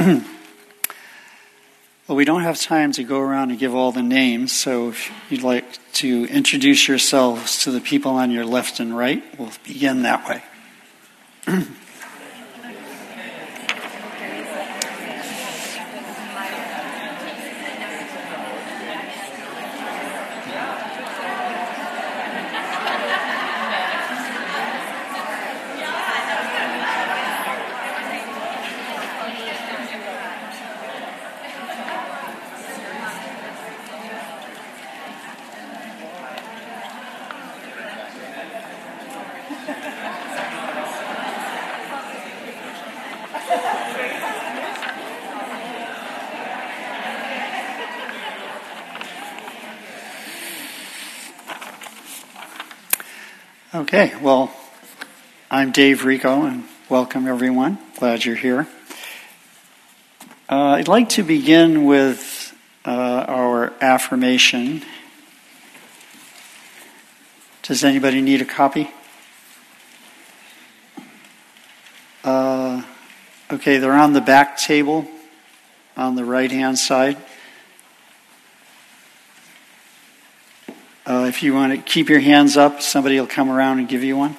well, we don't have time to go around and give all the names, so if you'd like to introduce yourselves to the people on your left and right, we'll begin that way. Okay, well, I'm Dave Richo, and welcome everyone. Glad you're here. Uh, I'd like to begin with uh, our affirmation. Does anybody need a copy? Uh, okay, they're on the back table on the right hand side. Uh, you want to keep your hands up, somebody will come around and give you one.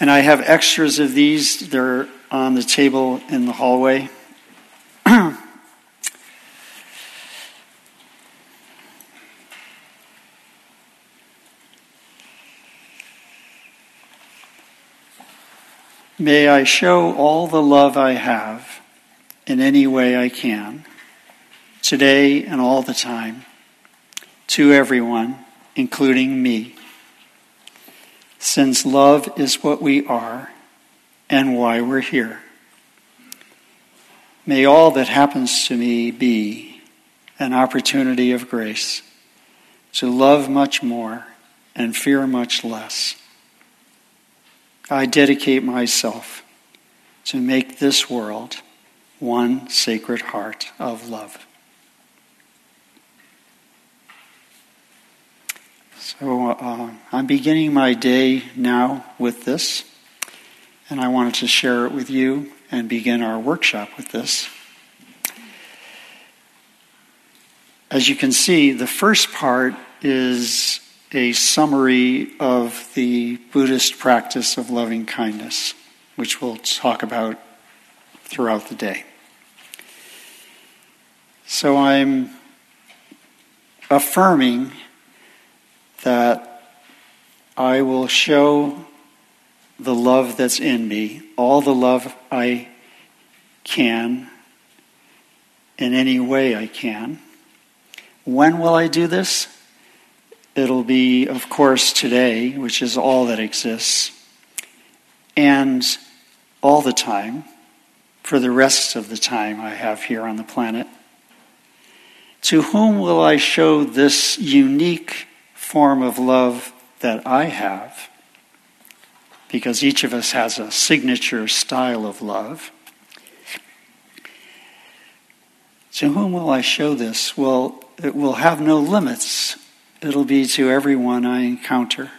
And I have extras of these. They're on the table in the hallway. May I show all the love I have in any way I can today and all the time, to everyone, including me. Since love is what we are and why we're here. May all that happens to me be an opportunity of grace to love much more and fear much less. I dedicate myself to make this world one sacred heart of love. So uh, I'm beginning my day now with this, and I wanted to share it with you and begin our workshop with this. As you can see, the first part is a summary of the Buddhist practice of loving kindness, which we'll talk about throughout the day. So I'm affirming that I will show the love that's in me, all the love I can, in any way I can. When will I do this? It'll be, of course, today, which is all that exists, and all the time for the rest of the time I have here on the planet. To whom will I show this unique form of love that I have, because each of us has a signature style of love. To whom will I show this? Well, it will have no limits. It'll be to everyone I encounter.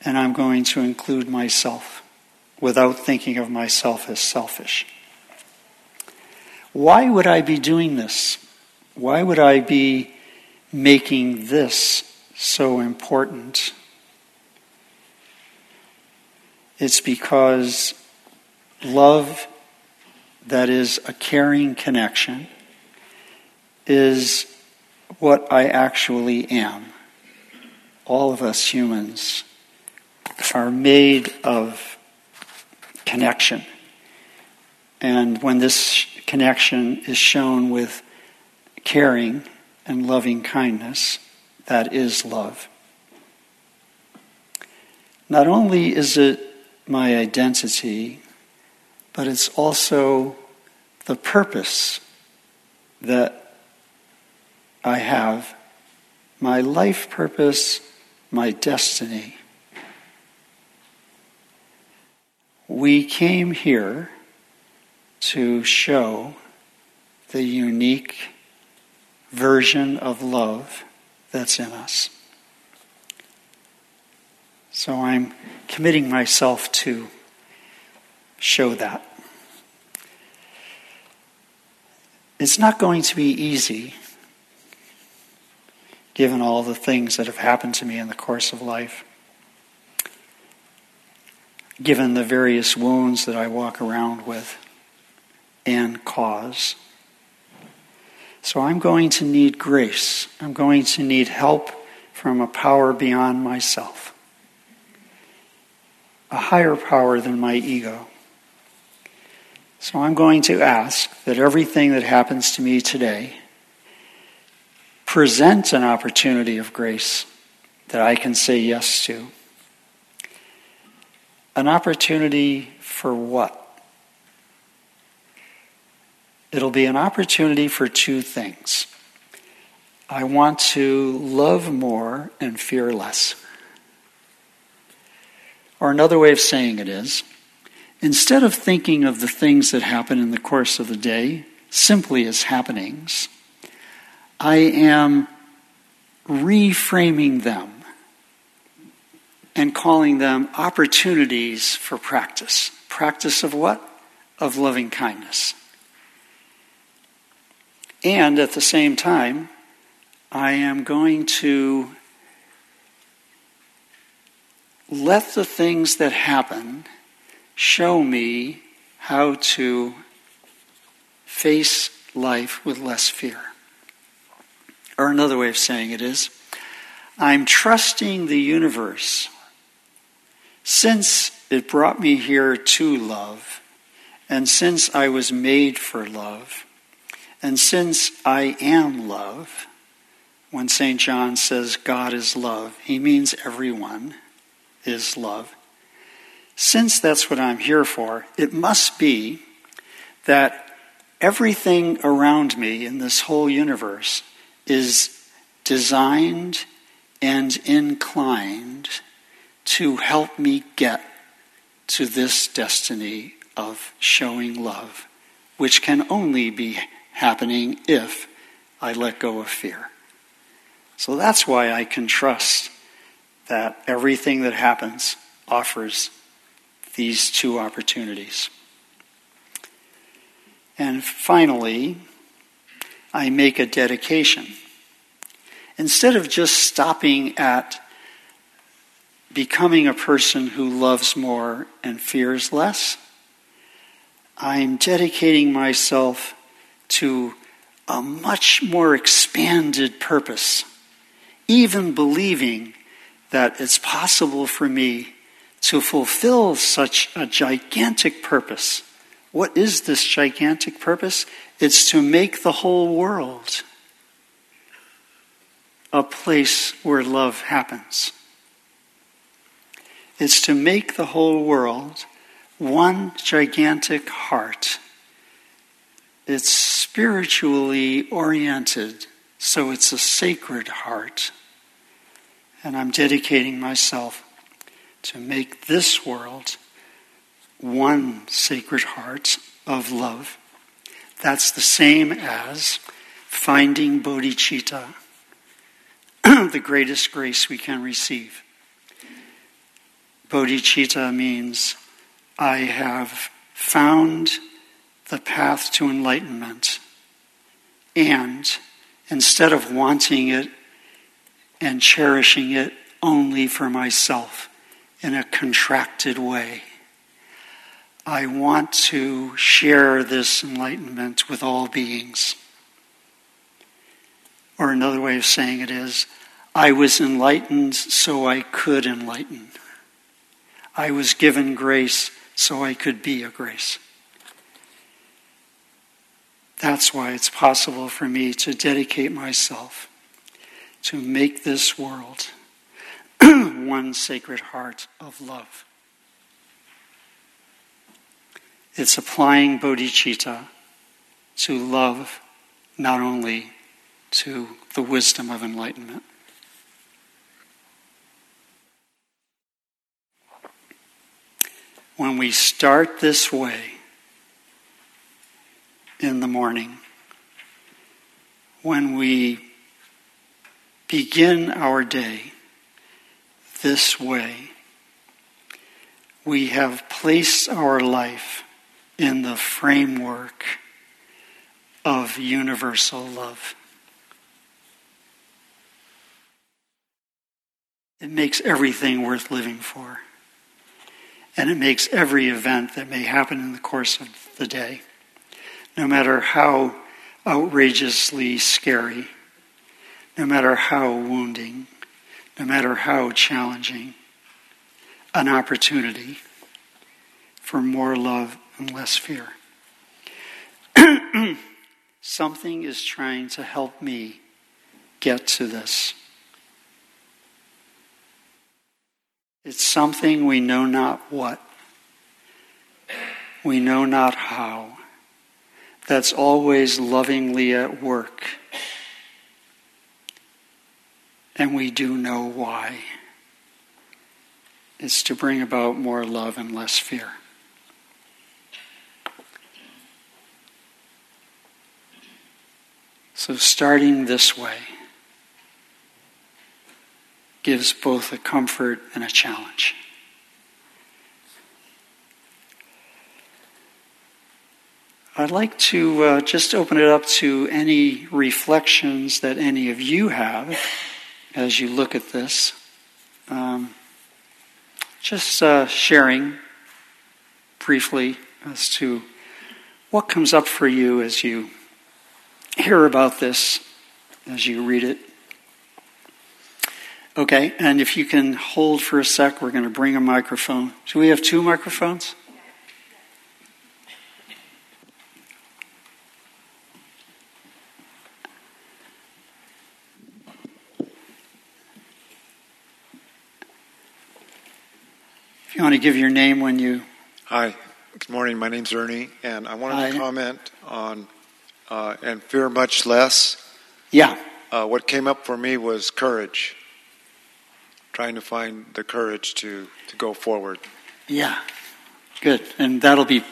And I'm going to include myself without thinking of myself as selfish. Why would I be doing this? Why would I be making this so important? It's because love that is a caring connection is what I actually am. All of us humans are made of connection. And when this connection is shown with caring, and loving kindness. That is love. Not only is it my identity, but it's also the purpose that I have, my life purpose, my destiny. We came here to show the unique version of love that's in us. So I'm committing myself to show that. It's not going to be easy, given all the things that have happened to me in the course of life, given the various wounds that I walk around with and cause. So I'm going to need grace. I'm going to need help from a power beyond myself, a higher power than my ego. So I'm going to ask that everything that happens to me today present an opportunity of grace that I can say yes to. An opportunity for what? It'll be an opportunity for two things. I want to love more and fear less. Or another way of saying it is, instead of thinking of the things that happen in the course of the day simply as happenings, I am reframing them and calling them opportunities for practice. Practice of what? Of loving kindness. And at the same time, I am going to let the things that happen show me how to face life with less fear. Or another way of saying it is, I'm trusting the universe since it brought me here to love, and since I was made for love and since I am love, when St. John says God is love, he means everyone is love. Since that's what I'm here for, it must be that everything around me in this whole universe is designed and inclined to help me get to this destiny of showing love, which can only be happening if I let go of fear. So that's why I can trust that everything that happens offers these two opportunities. And finally, I make a dedication. Instead of just stopping at becoming a person who loves more and fears less, I'm dedicating myself to a much more expanded purpose, even believing that it's possible for me to fulfill such a gigantic purpose. What is this gigantic purpose? It's to make the whole world a place where love happens. It's to make the whole world one gigantic heart it's spiritually oriented, so it's a sacred heart. And I'm dedicating myself to make this world one sacred heart of love. That's the same as finding bodhicitta, the greatest grace we can receive. Bodhicitta means I have found the path to enlightenment. And instead of wanting it and cherishing it only for myself in a contracted way, I want to share this enlightenment with all beings. Or another way of saying it is, I was enlightened so I could enlighten. I was given grace so I could be a grace. That's why it's possible for me to dedicate myself to make this world one sacred heart of love. It's applying bodhicitta to love, not only to the wisdom of enlightenment. When we start this way, in the morning. When we begin our day this way, we have placed our life in the framework of universal love. It makes everything worth living for. And it makes every event that may happen in the course of the day, no matter how outrageously scary, no matter how wounding, no matter how challenging, an opportunity for more love and less fear. Something is trying to help me get to this. It's something we know not what, we know not how, that's always lovingly at work. And we do know why. It's to bring about more love and less fear. So, starting this way gives both a comfort and a challenge. I'd like to uh, just open it up to any reflections that any of you have as you look at this. Um, just uh, sharing briefly as to what comes up for you as you hear about this, as you read it. Okay, and if you can hold for a sec, we're going to bring a microphone. Do we have two microphones? You want to give your name when you. Hi, good morning. My name's Ernie, and I wanted Hi. to comment on uh, and fear much less. Yeah, Uh, what came up for me was courage, trying to find the courage to, to go forward. yeah. Good. And that'll be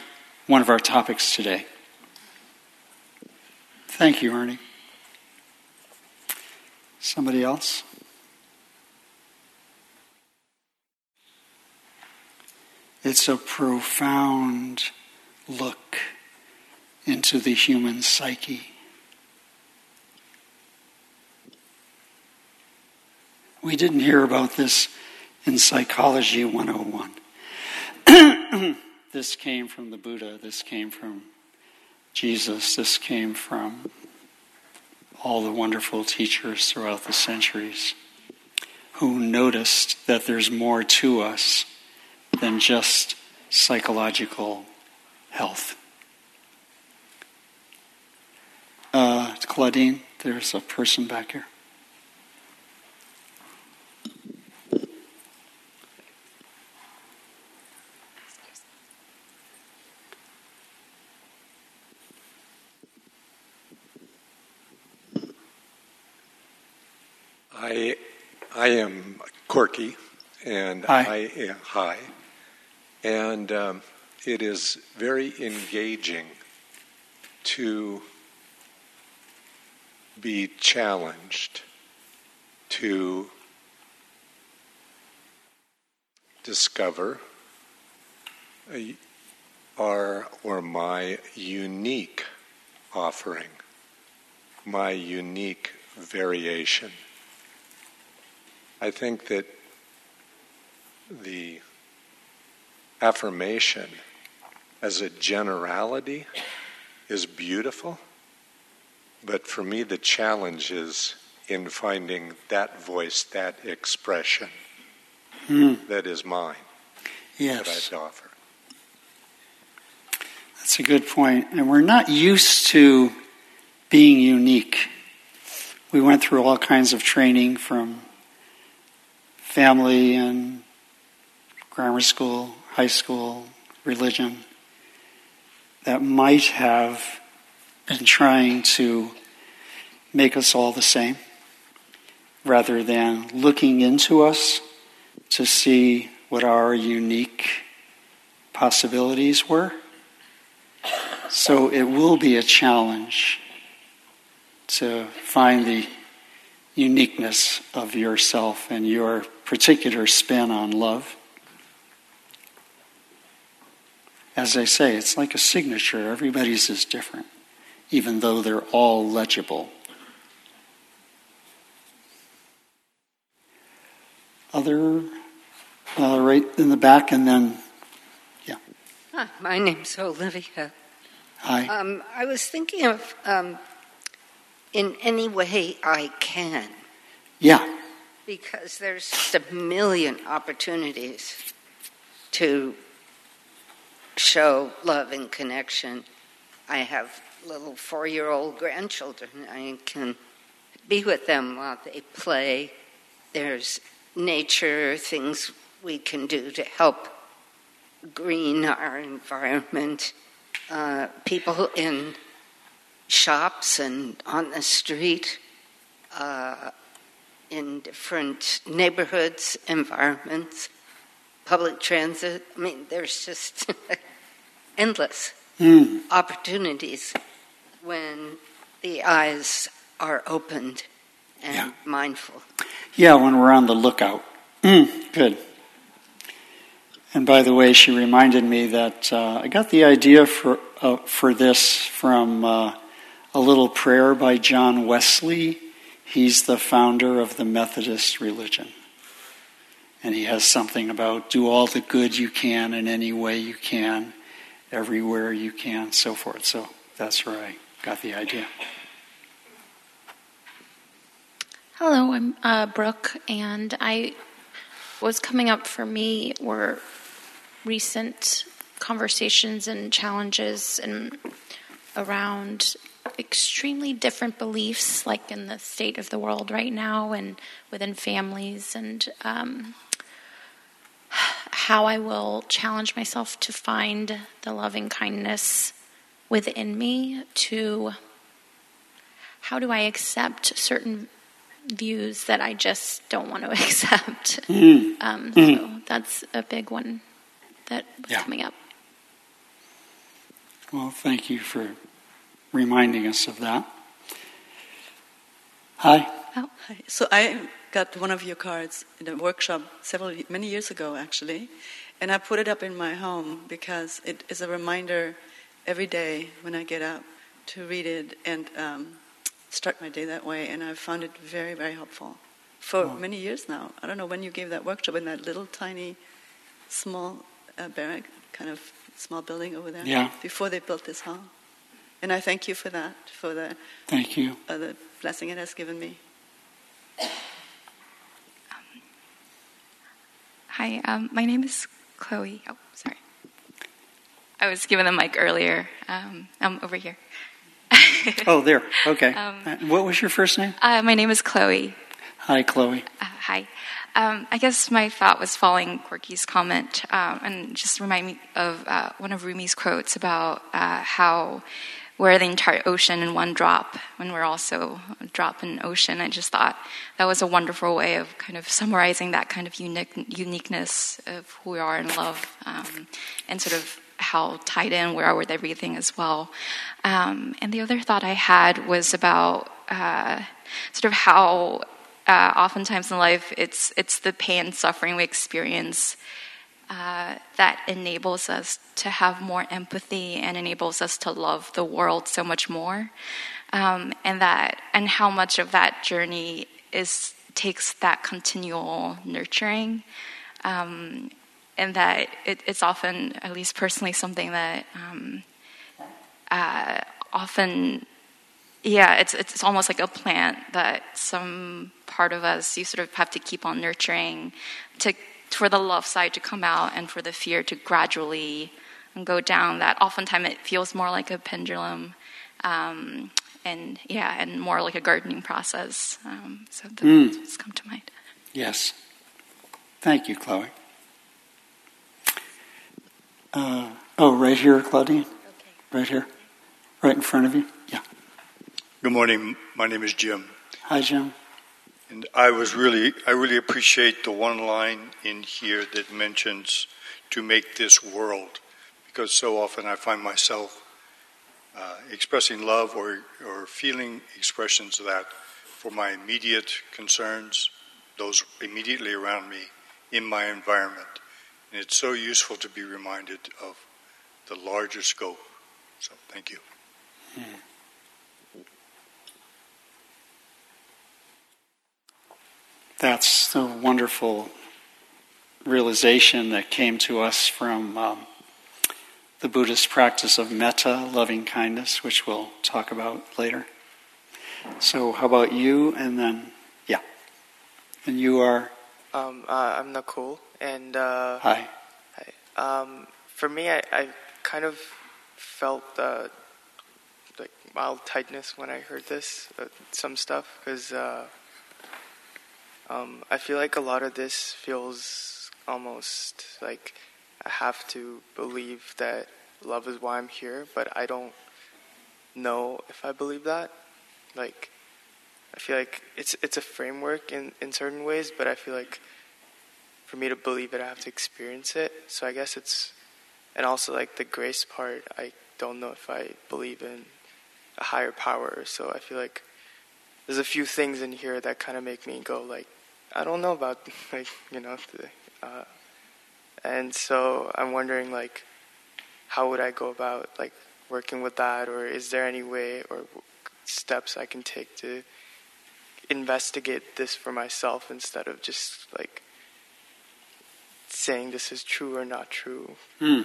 one of our topics today. Thank you, Ernie. Somebody else? It's a profound look into the human psyche. We didn't hear about this in Psychology 101. this came from the Buddha, this came from Jesus, this came from all the wonderful teachers throughout the centuries who noticed that there's more to us than just psychological health. Uh, Claudine, there's a person back here. I, I am Corky, and Hi. I am hi, and um, it is very engaging to be challenged to discover a, our or my unique offering, my unique variation. I think that the affirmation as a generality is beautiful, but for me, the challenge is in finding that voice, that expression hmm. that is mine, that Yes. I offer. That's a good point. And we're not used to being unique. We went through all kinds of training from family and grammar school, high school, religion that might have been trying to make us all the same rather than looking into us to see what our unique possibilities were. So it will be a challenge to find the uniqueness of yourself and your particular spin on love. As I say, it's like a signature. Everybody's is different, even though they're all legible. Other, uh, right in the back, and then, yeah. Hi, my name's Olivia. Hi. Um, I was thinking of um, in any way I can, Yeah. because there's just a million opportunities to show love and connection. I have little four year old grandchildren. I can be with them while they play. There's nature, things we can do to help green our environment. Uh, people in shops and on the street, uh, in different neighborhoods, environments, public transit. I mean, there's just endless Mm. opportunities when the eyes are opened and Yeah. mindful. Yeah, when we're on the lookout. Mm, good. And by the way, she reminded me that uh, I got the idea for uh, for this from uh, a little prayer by John Wesley. He's the founder of the Methodist religion, and he has something about do all the good you can in any way you can, everywhere you can, so forth. So that's where I got the idea. Hello, I'm uh, Brooke, and I was coming up for me were recent conversations and challenges and around extremely different beliefs, like in the state of the world right now and within families, and um, how I will challenge myself to find the loving kindness within me to how do I accept certain views that I just don't want to accept. Um, So that's a big one that was Yeah. coming up. Well, thank you for reminding us of that. Hi. Oh, Hi. So I got one of your cards in a workshop several many years ago, actually, and I put it up in my home because it is a reminder every day when I get up to read it and um, start my day that way. And I've found it very, very helpful for Wow. many years now. I don't know when you gave that workshop in that little tiny, small uh, barrack kind of small building over there. Yeah. Before they built this hall. And I thank you for that, for the Thank you. uh, the blessing it has given me. Hi, um, my name is Chloe. Oh, sorry. I was given the mic earlier. Um, I'm over here. Oh, there. Okay. Um, Uh, what was your first name? Uh, my name is Chloe. Hi, Chloe. Uh, hi. Um, I guess my thought was following Corky's comment um, and just remind me of uh, one of Rumi's quotes about uh, how we're the entire ocean in one drop when we're also a drop in an ocean. I just thought that was a wonderful way of kind of summarizing that kind of unique, uniqueness of who we are in love um, and sort of how tied in we are with everything as well. Um, and the other thought I had was about uh, sort of how uh, oftentimes in life it's it's the pain and suffering we experience uh, that enables us to have more empathy and enables us to love the world so much more. Um, and that and how much of that journey is takes that continual nurturing. Um, and that it, it's often at least personally something that um, uh, often yeah, it's it's almost like a plant that some part of us you sort of have to keep on nurturing to for the love side to come out and for the fear to gradually go down. That oftentimes it feels more like a pendulum, um, and yeah, and more like a gardening process. Um, so that's what's come to mind. Yes. Thank you, Chloe. Uh, oh, right here, Claudine. Right here. Right in front of you. Yeah. Good morning. My name is Jim, Hi, Jim. And I was really I really appreciate the one line in here that mentions to make this world, because so often I find myself uh, expressing love or or feeling expressions of that for my immediate concerns, those immediately around me in my environment, and it's so useful to be reminded of the larger scope. So thank you. That's the wonderful realization that came to us from um, the Buddhist practice of metta, loving kindness, which we'll talk about later. So, how about you? And then, yeah. And you are? Um, uh, I'm Nakul. And uh, hi. Hi. Um, for me, I, I, kind of felt uh, like mild tightness when I heard this, uh, some stuff, because uh, um, I feel like a lot of this feels almost like I have to believe that love is why I'm here, but I don't know if I believe that. Like, I feel like it's it's a framework in, in certain ways, but I feel like for me to believe it, I have to experience it. So I guess it's, and also like the grace part, I don't know if I believe in a higher power. So I feel like there's a few things in here that kind of make me go like, I don't know about like you know, uh, and so I'm wondering like, how would I go about like working with that, or is there any way or steps I can take to investigate this for myself instead of just like saying this is true or not true. Hmm.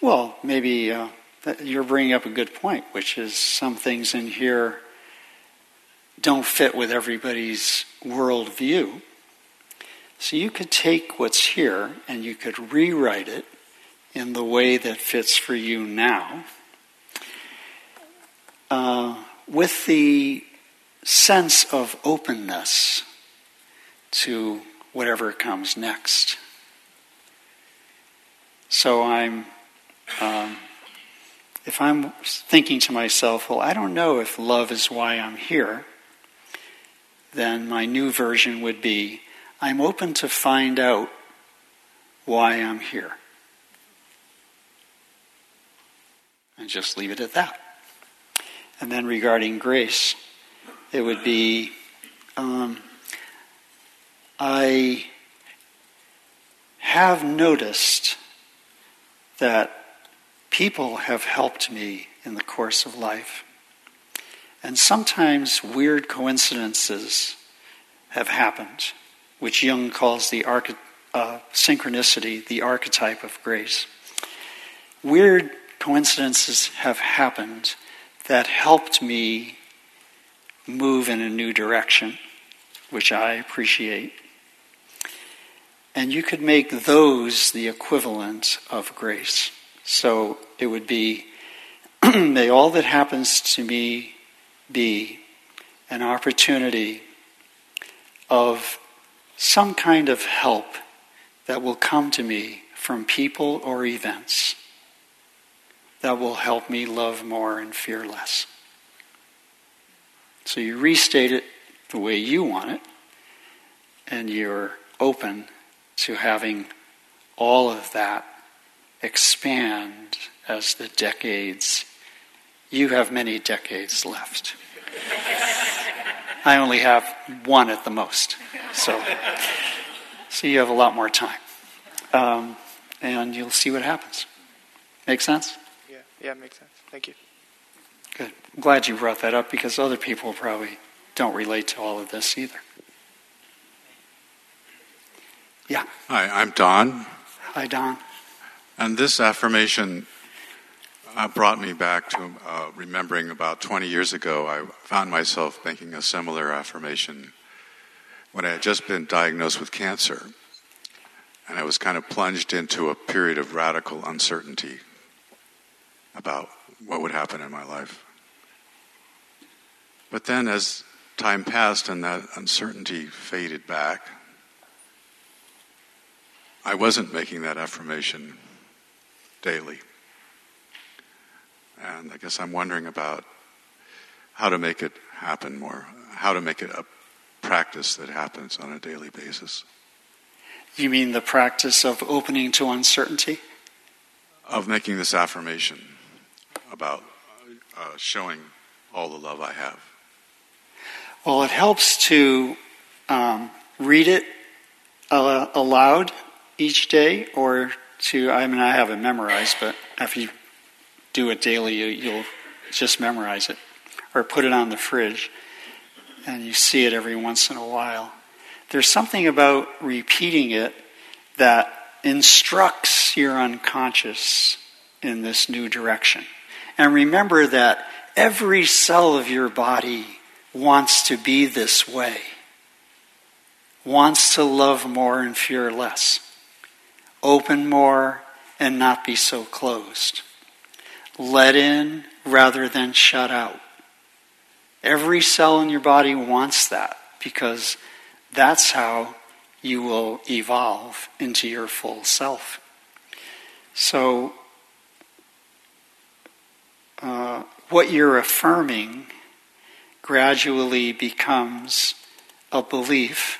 Well, maybe uh, you're bringing up a good point, which is some things in here don't fit with everybody's worldview. So you could take what's here and you could rewrite it in the way that fits for you now. Uh, with the sense of openness to whatever comes next. So I'm, um, if I'm thinking to myself, well, I don't know if love is why I'm here, then my new version would be, I'm open to find out why I'm here. And just leave it at that. And then regarding grace, it would be um, I have noticed that people have helped me in the course of life. And sometimes weird coincidences have happened, which Jung calls the uh, synchronicity, the archetype of grace. Weird coincidences have happened that helped me move in a new direction, which I appreciate. And you could make those the equivalent of grace. So it would be, may all that happens to me be an opportunity of some kind of help that will come to me from people or events that will help me love more and fear less. So you restate it the way you want it, and you're open to having all of that expand as the decades. You have many decades left. I only have one at the most. So, so you have a lot more time. Um, and you'll see what happens. Make sense? Yeah, yeah, makes sense. Thank you. Good. I'm glad you brought that up because other people probably don't relate to all of this either. Yeah. Hi, I'm Don. Hi, Don. And this affirmation uh, brought me back to uh, remembering about 20 years ago, I found myself making a similar affirmation when I had just been diagnosed with cancer. And I was kind of plunged into a period of radical uncertainty about what would happen in my life. But then, as time passed and that uncertainty faded back, I wasn't making that affirmation daily. And I guess I'm wondering about how to make it happen more, how to make it a practice that happens on a daily basis. You mean the practice of opening to uncertainty? Of making this affirmation about uh, showing all the love I have. Well, it helps to um, read it uh, aloud each day or to, I mean, I have it memorized, but after you do it daily, you, you'll just memorize it or put it on the fridge and you see it every once in a while. There's something about repeating it that instructs your unconscious in this new direction. And remember that every cell of your body wants to be this way, wants to love more and fear less, open more and not be so closed, let in rather than shut out. Every cell in your body wants that because that's how you will evolve into your full self. So, uh, what you're affirming gradually becomes a belief,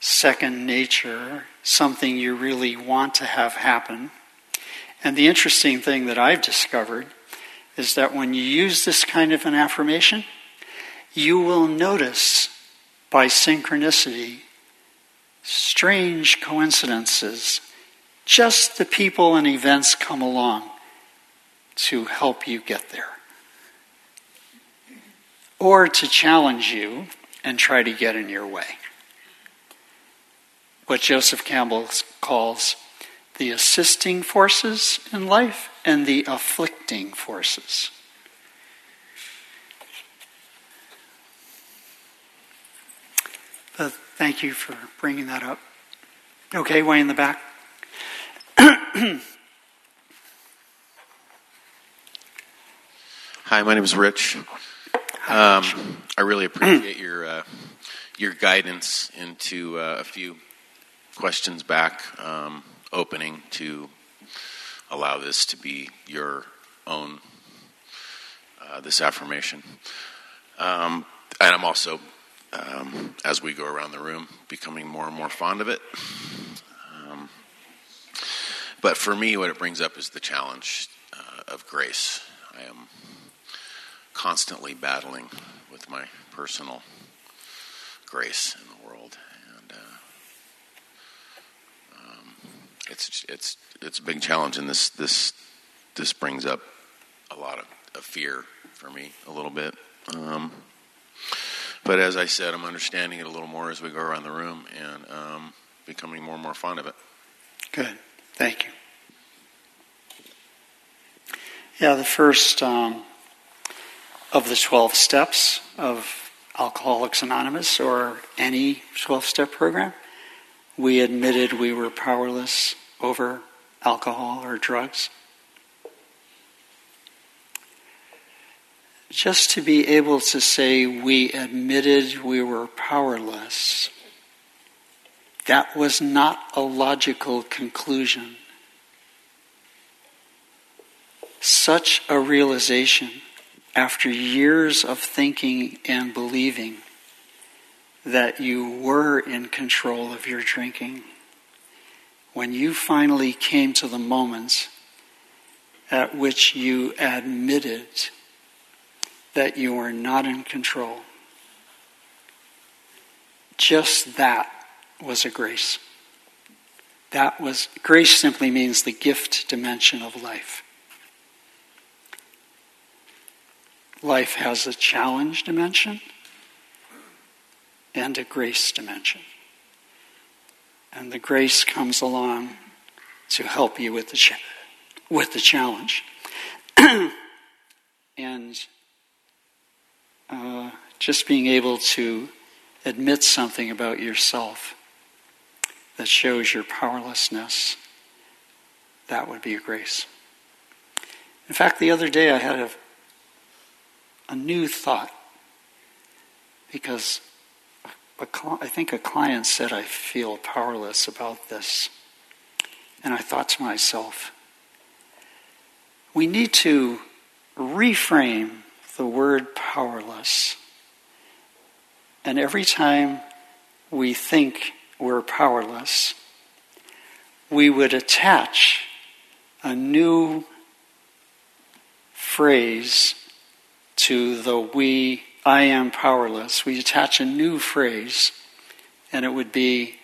second nature, something you really want to have happen. And the interesting thing that I've discovered is that when you use this kind of an affirmation, you will notice by synchronicity strange coincidences. Just the people and events come along to help you get there. Or to challenge you and try to get in your way. What Joseph Campbell calls the assisting forces in life and the afflicting forces. But thank you for bringing that up. Okay, way in the back. Hi, my name is Rich. Um, I really appreciate your uh, your guidance into uh, a few questions back, um, opening to allow this to be your own uh, this affirmation. Um, and I'm also, um, as we go around the room, becoming more and more fond of it. Um, but for me, what it brings up is the challenge uh, of grace. I am constantly battling with my personal grace in the world, and uh, um, it's it's it's a big challenge. And this this this brings up a lot of, of fear for me a little bit. Um, but as I said, I'm understanding it a little more as we go around the room and um, becoming more and more fond of it. Good. Thank you. Yeah, the first um, of the 12 steps of Alcoholics Anonymous or any 12 step program, we admitted we were powerless over alcohol or drugs. Just to be able to say we admitted we were powerless, that was not a logical conclusion. Such a realization after years of thinking and believing that you were in control of your drinking, when you finally came to the moments at which you admitted that you were not in control, just that was a grace. That was grace simply means the gift dimension of life. Life has a challenge dimension and a grace dimension. And the grace comes along to help you with the, cha- with the challenge. and uh, just being able to admit something about yourself that shows your powerlessness, that would be a grace. In fact, the other day I had a a new thought because I think a client said, I feel powerless about this. And I thought to myself, we need to reframe the word powerless. And every time we think we're powerless, we would attach a new phrase to the we, I am powerless, we attach a new phrase, and it would be,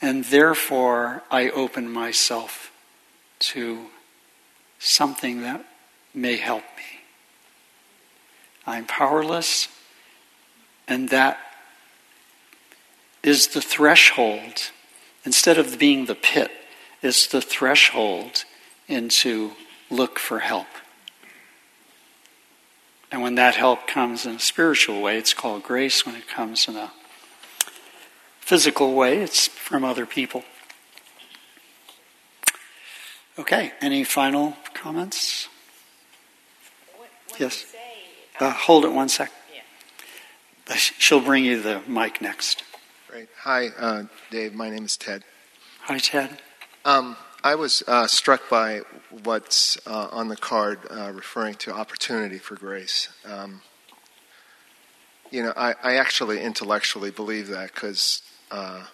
and therefore I open myself to something that may help me. I'm powerless, and that is the threshold. Instead of being the pit, it's the threshold into look for help. And when that help comes in a spiritual way, it's called grace. When it comes in a physical way, it's from other people. Okay, any final comments? yes. Uh, hold it one sec. Yeah. She'll bring you the mic next. Great. Hi, uh, Dave. My name is Ted. Hi, Ted. Um, I was uh, struck by what's uh, on the card uh, referring to opportunity for grace. Um, you know, I, I, actually intellectually believe that because uh,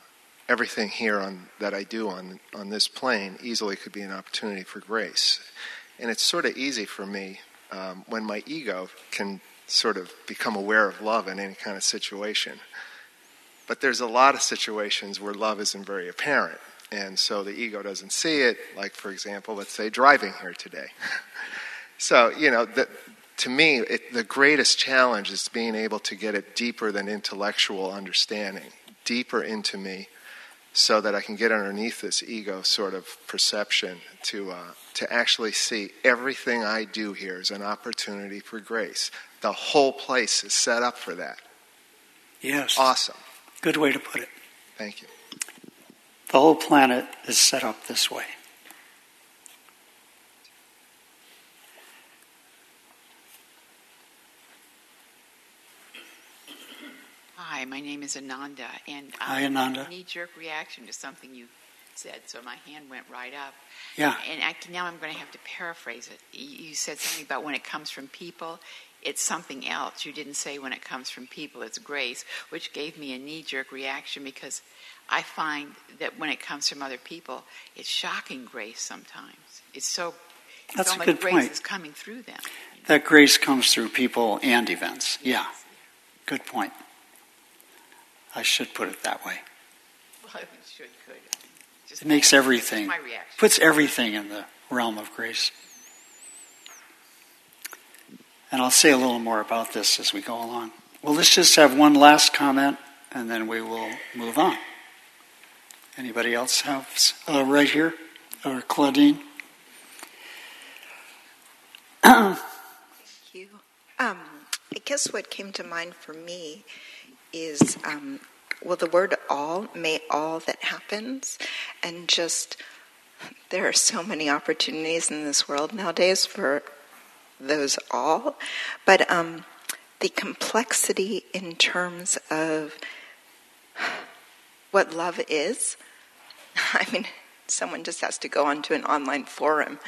everything here on that I do on on this plane easily could be an opportunity for grace, and it's sort of easy for me um, when my ego can sort of become aware of love in any kind of situation. But there's a lot of situations where love isn't very apparent, and so the ego doesn't see it. Like, for example, let's say driving here today. so, you know, the, to me, it, the greatest challenge is being able to get it deeper than intellectual understanding, deeper into me, so that I can get underneath this ego sort of perception to uh, to actually see everything I do here is an opportunity for grace. The whole place is set up for that. Yes. Awesome. Good way to put it. Thank you. The whole planet is set up this way. Hi, my name is Ananda, and I Hi, Ananda. knee-jerk reaction to something you said, so my hand went right up. Yeah. And I, now I'm going to have to paraphrase it. You said something about when it comes from people, it's something else. You didn't say when it comes from people, it's grace, which gave me a knee-jerk reaction because I find that when it comes from other people, it's shocking grace sometimes. It's so. It's That's a like good grace point. is coming through them. That grace comes through people and events. Yeah. Good point. I should put it that way. Well, it should, could. Just It makes everything, puts everything in the realm of grace. And I'll say a little more about this as we go along. Well, let's just have one last comment and then we will move on. Anybody else have uh, right here? Or Claudine? Thank you. Um, I guess what came to mind for me is um, well, the word all, may all that happens, and just there are so many opportunities in this world nowadays for those all, but um, the complexity in terms of what love is. I mean, someone just has to go onto an online forum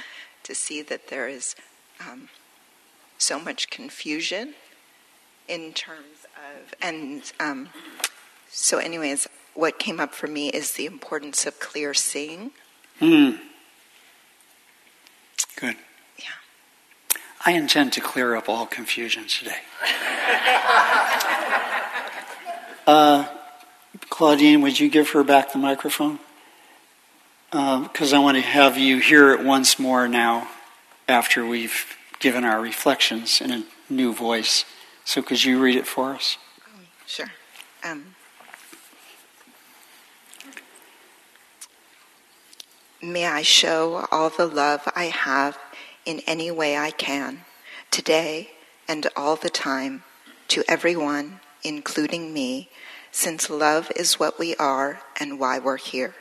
to see that there is um, so much confusion in terms of, and um, so, anyways, what came up for me is the importance of clear seeing. Hmm. Good. Yeah. I intend to clear up all confusion today. uh, Claudine, would you give her back the microphone? Because I want to have you hear it once more now after we've given our reflections in a new voice. So, could you read it for us? Sure. Um, may I show all the love I have in any way I can, today and all the time, to everyone, including me, since love is what we are and why we're here.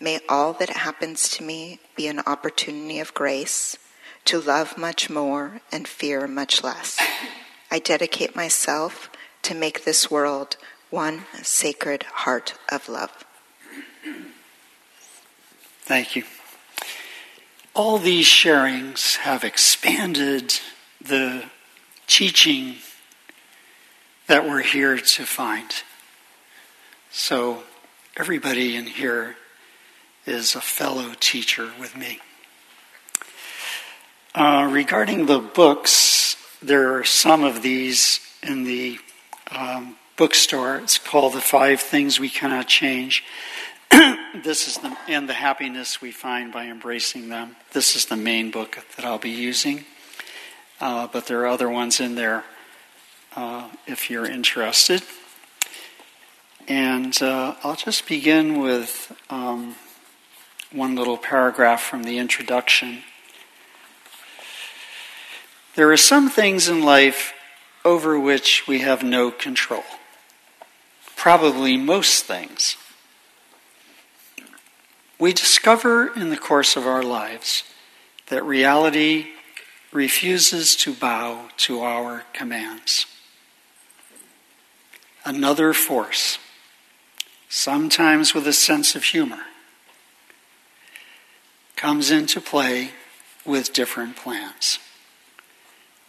May all that happens to me be an opportunity of grace to love much more and fear much less. I dedicate myself to make this world one sacred heart of love. Thank you. All these sharings have expanded the teaching that we're here to find. So, everybody in here is a fellow teacher with me. Uh, regarding the books, there are some of these in the um, bookstore. It's called The Five Things We Cannot Change. this is the and the happiness we find by embracing them. This is the main book that I'll be using, uh, but there are other ones in there uh, if you're interested. And uh, I'll just begin with um, one little paragraph from the introduction. There are some things in life over which we have no control. Probably most things. We discover in the course of our lives that reality refuses to bow to our commands. Another force, sometimes with a sense of humor, comes into play with different plans.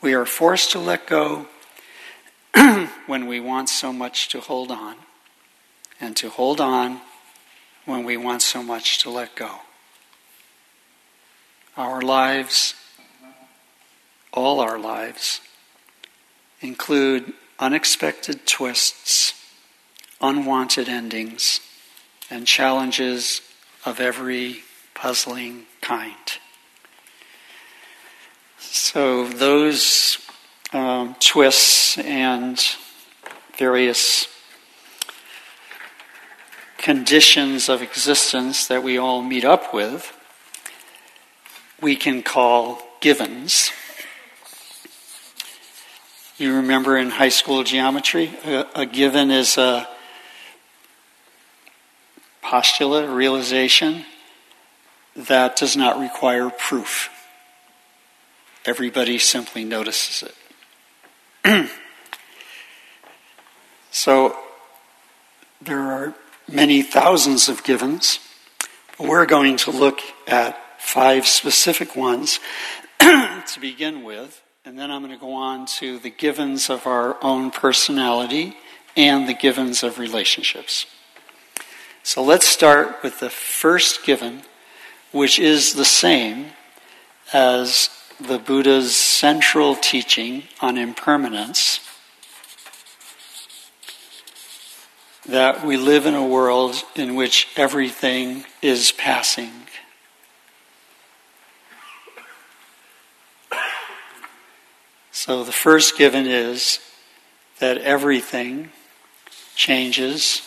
We are forced to let go when we want so much to hold on, and to hold on when we want so much to let go. Our lives, all our lives, include unexpected twists, unwanted endings, and challenges of every puzzling kind. So, those um, twists and various conditions of existence that we all meet up with, we can call givens. You remember in high school geometry, a, a given is a postulate, realization that does not require proof. Everybody simply notices it. so there are many thousands of givens. We're going to look at five specific ones to begin with, and then I'm going to go on to the givens of our own personality and the givens of relationships. So let's start with the first given, which is the same as the Buddha's central teaching on impermanence that we live in a world in which everything is passing. So the first given is that everything changes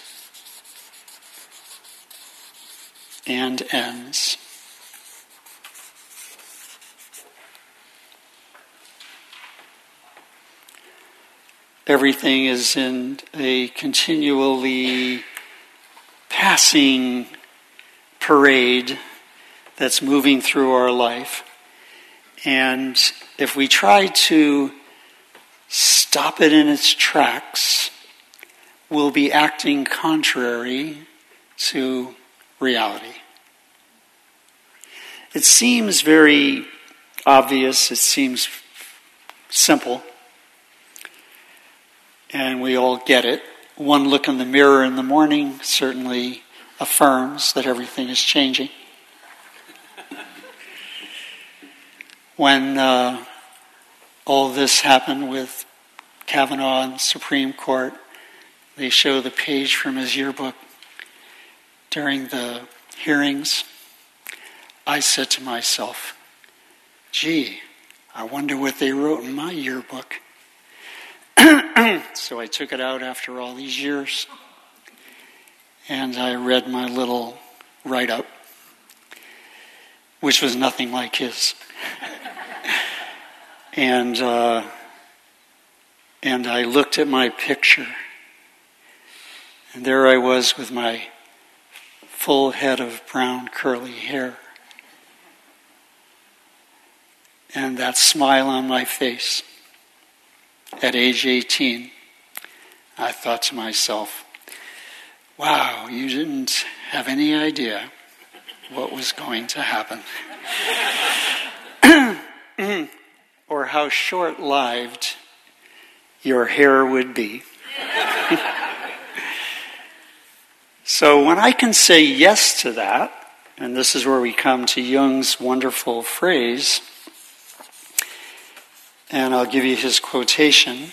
and ends. everything is in a continually passing parade that's moving through our life. And if we try to stop it in its tracks, we'll be acting contrary to reality. It seems very obvious, it seems simple, and we all get it. One look in the mirror in the morning certainly affirms that everything is changing. when uh, all this happened with Kavanaugh and Supreme Court, they show the page from his yearbook during the hearings. I said to myself, gee, I wonder what they wrote in my yearbook. so I took it out after all these years and I read my little write up, which was nothing like his. and, uh, and I looked at my picture, and there I was with my full head of brown curly hair. And that smile on my face at age 18, I thought to myself, wow, you didn't have any idea what was going to happen. or how short lived your hair would be. so when I can say yes to that, and this is where we come to Jung's wonderful phrase, and I'll give you his quotation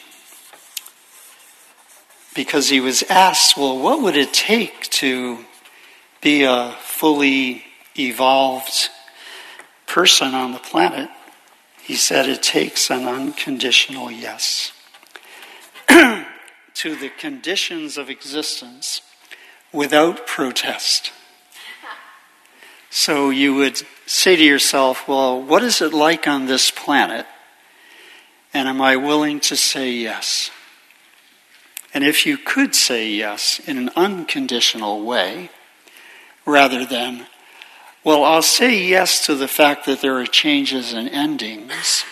because he was asked, well, what would it take to be a fully evolved person on the planet, he said it takes an unconditional yes to the conditions of existence without protest. So you would say to yourself, well, what is it like on this planet? And am I willing to say yes? And if you could say yes in an unconditional way, rather than, well, I'll say yes to the fact that there are changes and endings,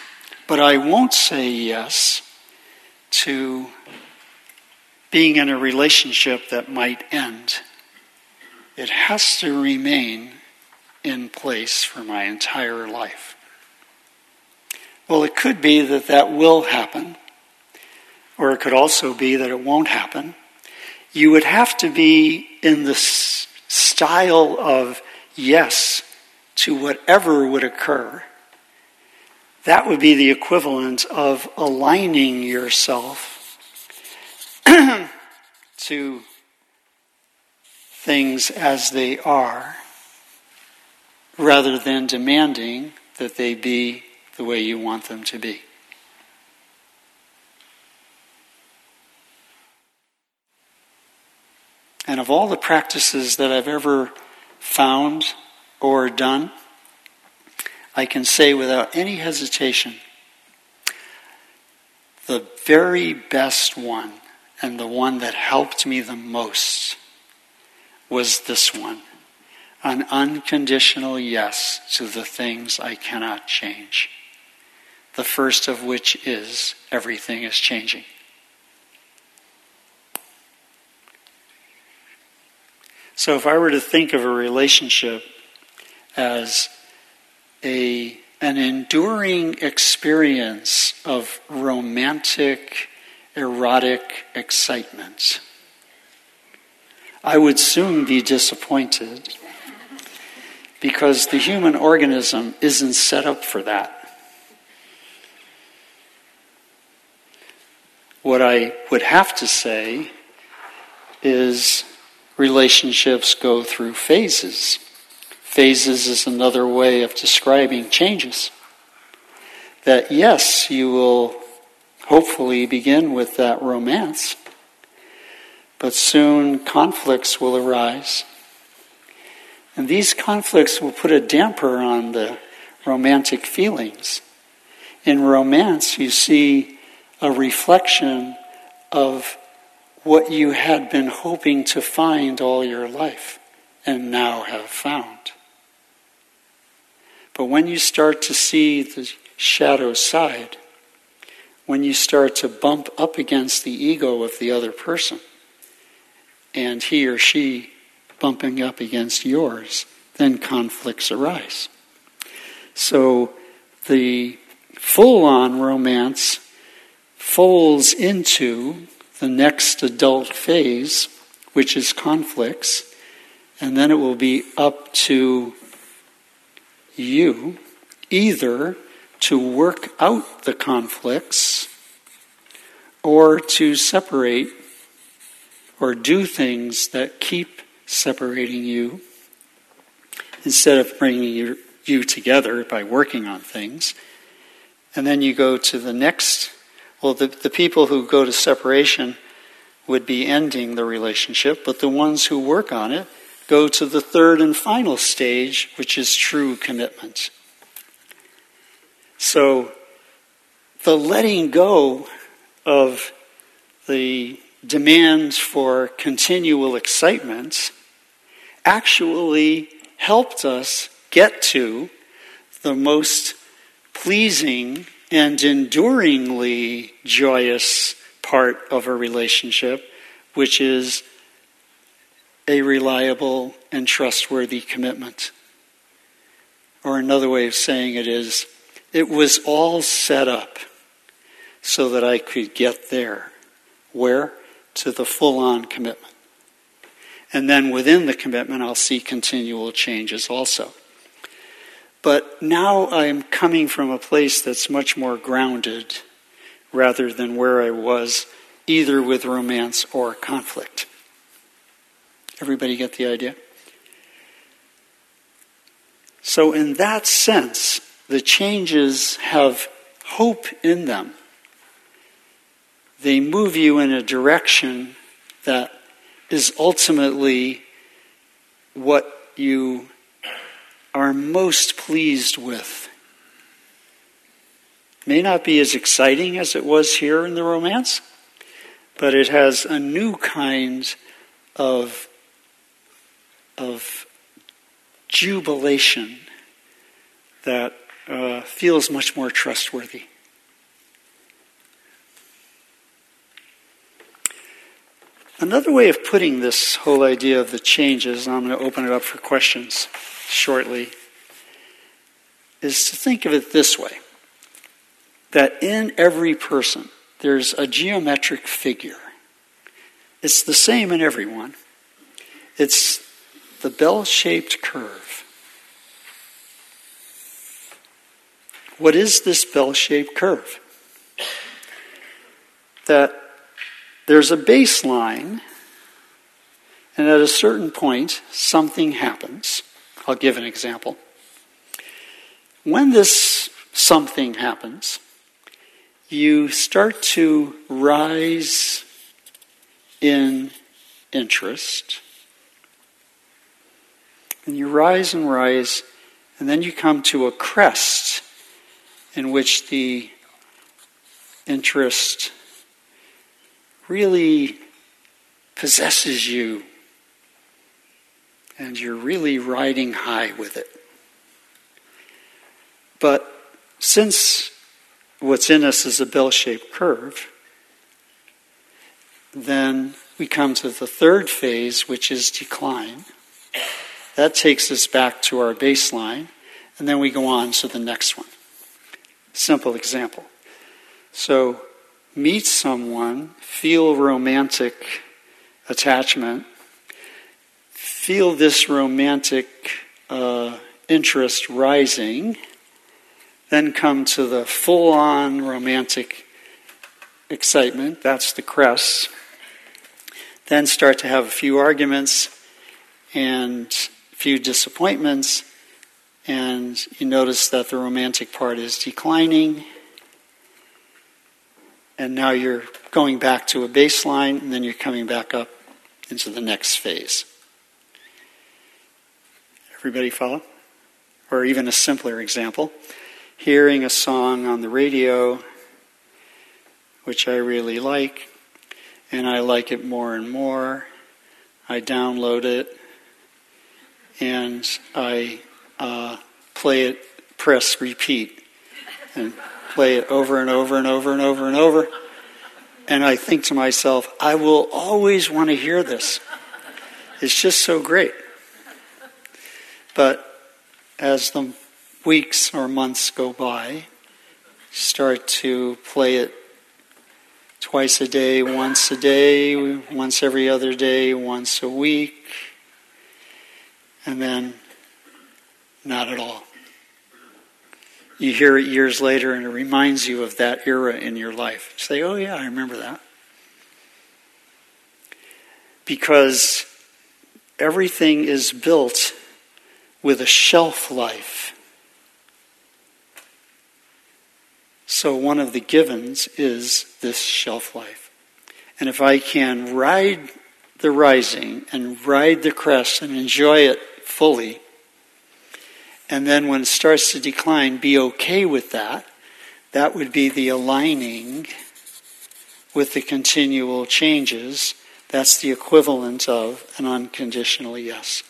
but I won't say yes to being in a relationship that might end. It has to remain in place for my entire life. Well, it could be that that will happen, or it could also be that it won't happen. You would have to be in the style of yes to whatever would occur. That would be the equivalent of aligning yourself to things as they are rather than demanding that they be the way you want them to be. And of all the practices that I've ever found or done, I can say without any hesitation the very best one and the one that helped me the most was this one an unconditional yes to the things I cannot change. The first of which is everything is changing. So if I were to think of a relationship as a an enduring experience of romantic, erotic excitement, I would soon be disappointed because the human organism isn't set up for that. What I would have to say is relationships go through phases. Phases is another way of describing changes. That yes, you will hopefully begin with that romance, but soon conflicts will arise. And these conflicts will put a damper on the romantic feelings. In romance, you see a reflection of what you had been hoping to find all your life and now have found. But when you start to see the shadow side, when you start to bump up against the ego of the other person, and he or she bumping up against yours, then conflicts arise. So the full on romance folds into the next adult phase, which is conflicts, and then it will be up to you either to work out the conflicts or to separate or do things that keep separating you instead of bringing you, you together by working on things. And then you go to the next well, the, the people who go to separation would be ending the relationship, but the ones who work on it go to the third and final stage, which is true commitment. So, the letting go of the demands for continual excitement actually helped us get to the most pleasing and enduringly joyous part of a relationship, which is a reliable and trustworthy commitment. Or another way of saying it is, it was all set up so that I could get there. Where? To the full on commitment. And then within the commitment, I'll see continual changes also. But now I'm coming from a place that's much more grounded rather than where I was either with romance or conflict. Everybody get the idea? So, in that sense, the changes have hope in them. They move you in a direction that is ultimately what you are most pleased with. May not be as exciting as it was here in the romance, but it has a new kind of, of jubilation that uh, feels much more trustworthy. Another way of putting this whole idea of the changes, and I'm going to open it up for questions shortly, is to think of it this way that in every person there's a geometric figure. It's the same in everyone. It's the bell shaped curve. What is this bell shaped curve? That there's a baseline, and at a certain point, something happens. I'll give an example. When this something happens, you start to rise in interest. And you rise and rise, and then you come to a crest in which the interest really possesses you and you're really riding high with it. But since what's in us is a bell shaped curve, then we come to the third phase, which is decline. That takes us back to our baseline, and then we go on to the next one. Simple example. So, meet someone, feel romantic attachment, feel this romantic uh, interest rising, then come to the full on romantic excitement, that's the crest. Then start to have a few arguments and a few disappointments, and you notice that the romantic part is declining and now you're going back to a baseline, and then you're coming back up into the next phase. Everybody follow? Or even a simpler example hearing a song on the radio, which I really like, and I like it more and more. I download it and I uh, play it, press repeat, and play it over and over and over and over and over. And I think to myself, I will always want to hear this. It's just so great. But as the weeks or months go by, start to play it twice a day, once a day, once every other day, once a week, and then not at all you hear it years later and it reminds you of that era in your life. You say, oh, yeah, I remember that. Because everything is built with a shelf life. So, one of the givens is this shelf life. And if I can ride the rising and ride the crest and enjoy it fully, and then when it starts to decline, be okay with that. That would be the aligning with the continual changes. That's the equivalent of an unconditional yes.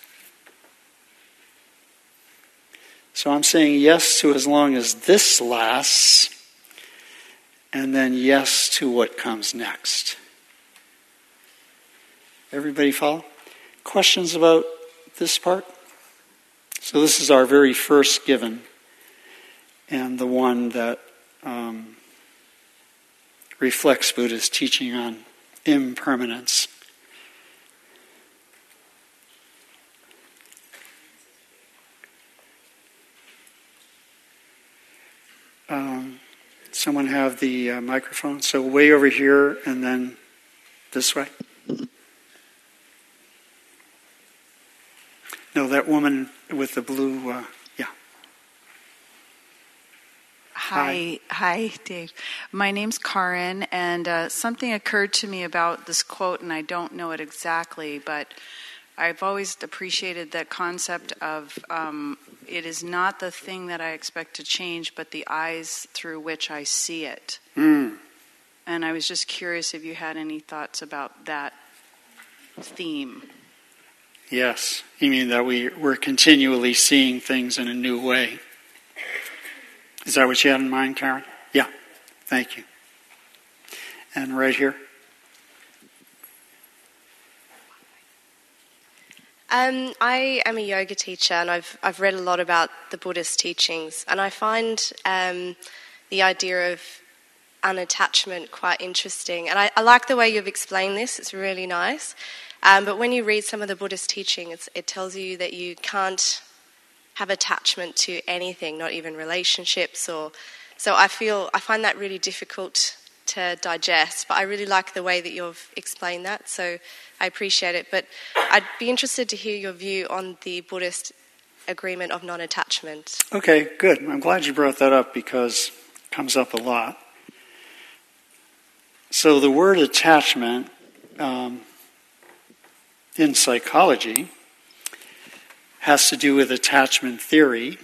So I'm saying yes to as long as this lasts, and then yes to what comes next. Everybody follow? Questions about this part? So, this is our very first given, and the one that um, reflects Buddha's teaching on impermanence. Um, someone have the uh, microphone? So, way over here and then this way. No, that woman with the blue, uh, yeah. Hi, hi, Dave. My name's Karin, and uh, something occurred to me about this quote, and I don't know it exactly, but I've always appreciated that concept of um, it is not the thing that I expect to change, but the eyes through which I see it. Mm. And I was just curious if you had any thoughts about that theme. Yes. You mean that we, we're continually seeing things in a new way? Is that what you had in mind, Karen? Yeah. Thank you. And right here. Um, I am a yoga teacher, and I've I've read a lot about the Buddhist teachings, and I find um, the idea of unattachment quite interesting. And I, I, like the way you've explained this; it's really nice. Um, but when you read some of the Buddhist teaching, it tells you that you can't have attachment to anything, not even relationships or. So I feel I find that really difficult to digest. But I really like the way that you've explained that, so I appreciate it. But I'd be interested to hear your view on the Buddhist agreement of non-attachment. Okay, good. I'm glad you brought that up because it comes up a lot. So the word attachment um, in psychology has to do with attachment theory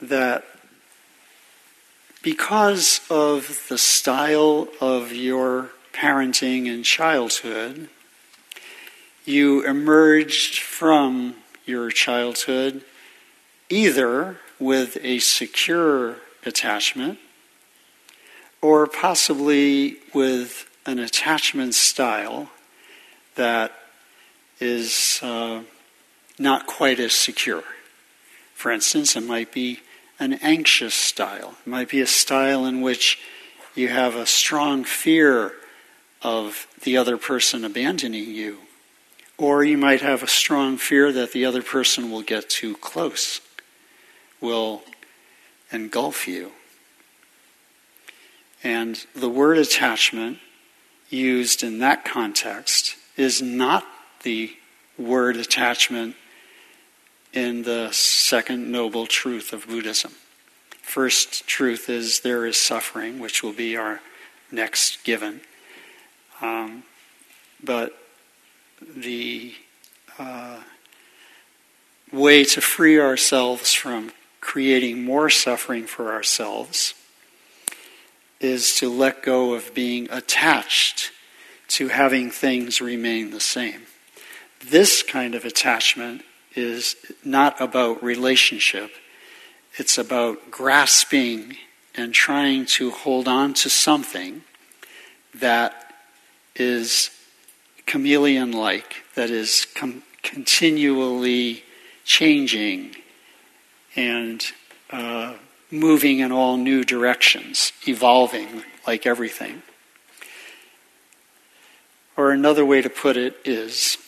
that because of the style of your parenting in childhood, you emerged from your childhood either with a secure attachment or possibly with an attachment style that is uh, not quite as secure. For instance, it might be an anxious style. It might be a style in which you have a strong fear of the other person abandoning you. Or you might have a strong fear that the other person will get too close, will engulf you. And the word attachment used in that context is not the word attachment in the second noble truth of Buddhism. First truth is there is suffering, which will be our next given. Um, but the uh, way to free ourselves from creating more suffering for ourselves is to let go of being attached to having things remain the same. This kind of attachment is not about relationship, it's about grasping and trying to hold on to something that is chameleon like, that is com- continually changing and uh, moving in all new directions, evolving like everything. Or another way to put it is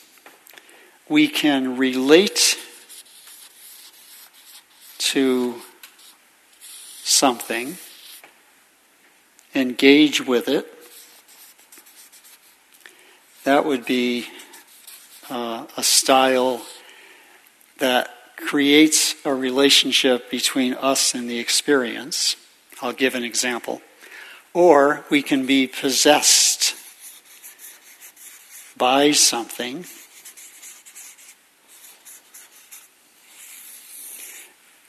we can relate to something, engage with it. That would be uh, a style that creates a relationship between us and the experience. I'll give an example. Or we can be possessed by something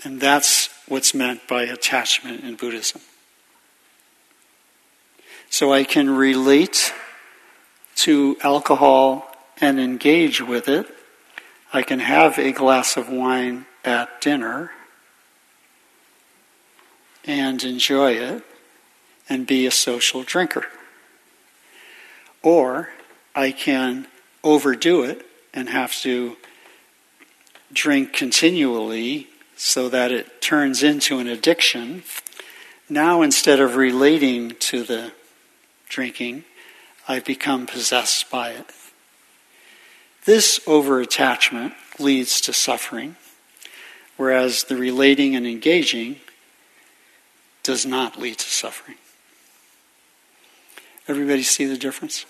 And that's what's meant by attachment in Buddhism. So I can relate to alcohol and engage with it. I can have a glass of wine at dinner and enjoy it and be a social drinker. Or I can overdo it and have to drink continually so that it turns into an addiction. Now, instead of relating to the drinking, I've become possessed by it. This over attachment leads to suffering, whereas the relating and engaging does not lead to suffering. Everybody see the difference?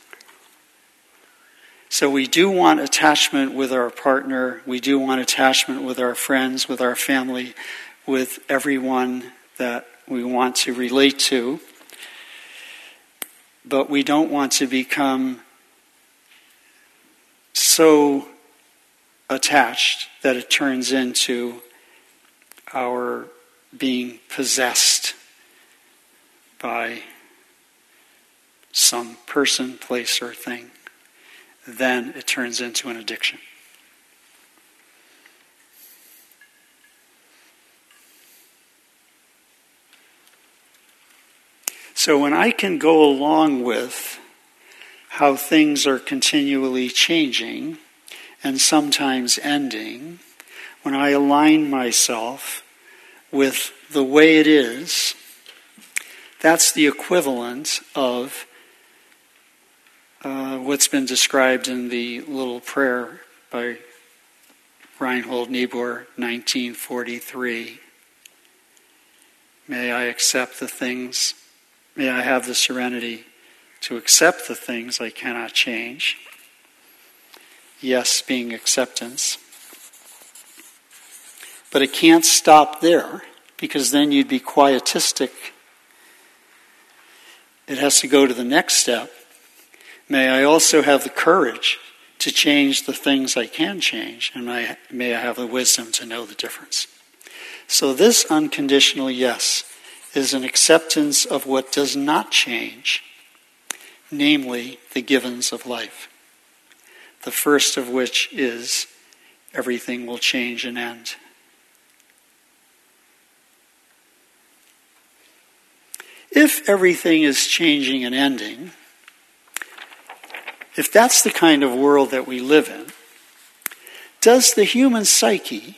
So we do want attachment with our partner. We do want attachment with our friends, with our family, with everyone that we want to relate to, but we don't want to become so attached that it turns into our being possessed by some person, place, or thing. Then it turns into an addiction. So when I can go along with how things are continually changing and sometimes ending, when I align myself with the way it is, that's the equivalent of uh, what's been described in the little prayer by Reinhold Niebuhr, 1943. May I accept the things May I have the serenity to accept the things I cannot change. Yes, being acceptance. But it can't stop there because then you'd be quietistic. It has to go to the next step. May I also have the courage to change the things I can change, and may, may I have the wisdom to know the difference. So, this unconditional yes is an acceptance of what does not change, namely the givens of life. The first of which is everything will change and end. If everything is changing and ending, if that's the kind of world that we live in, does the human psyche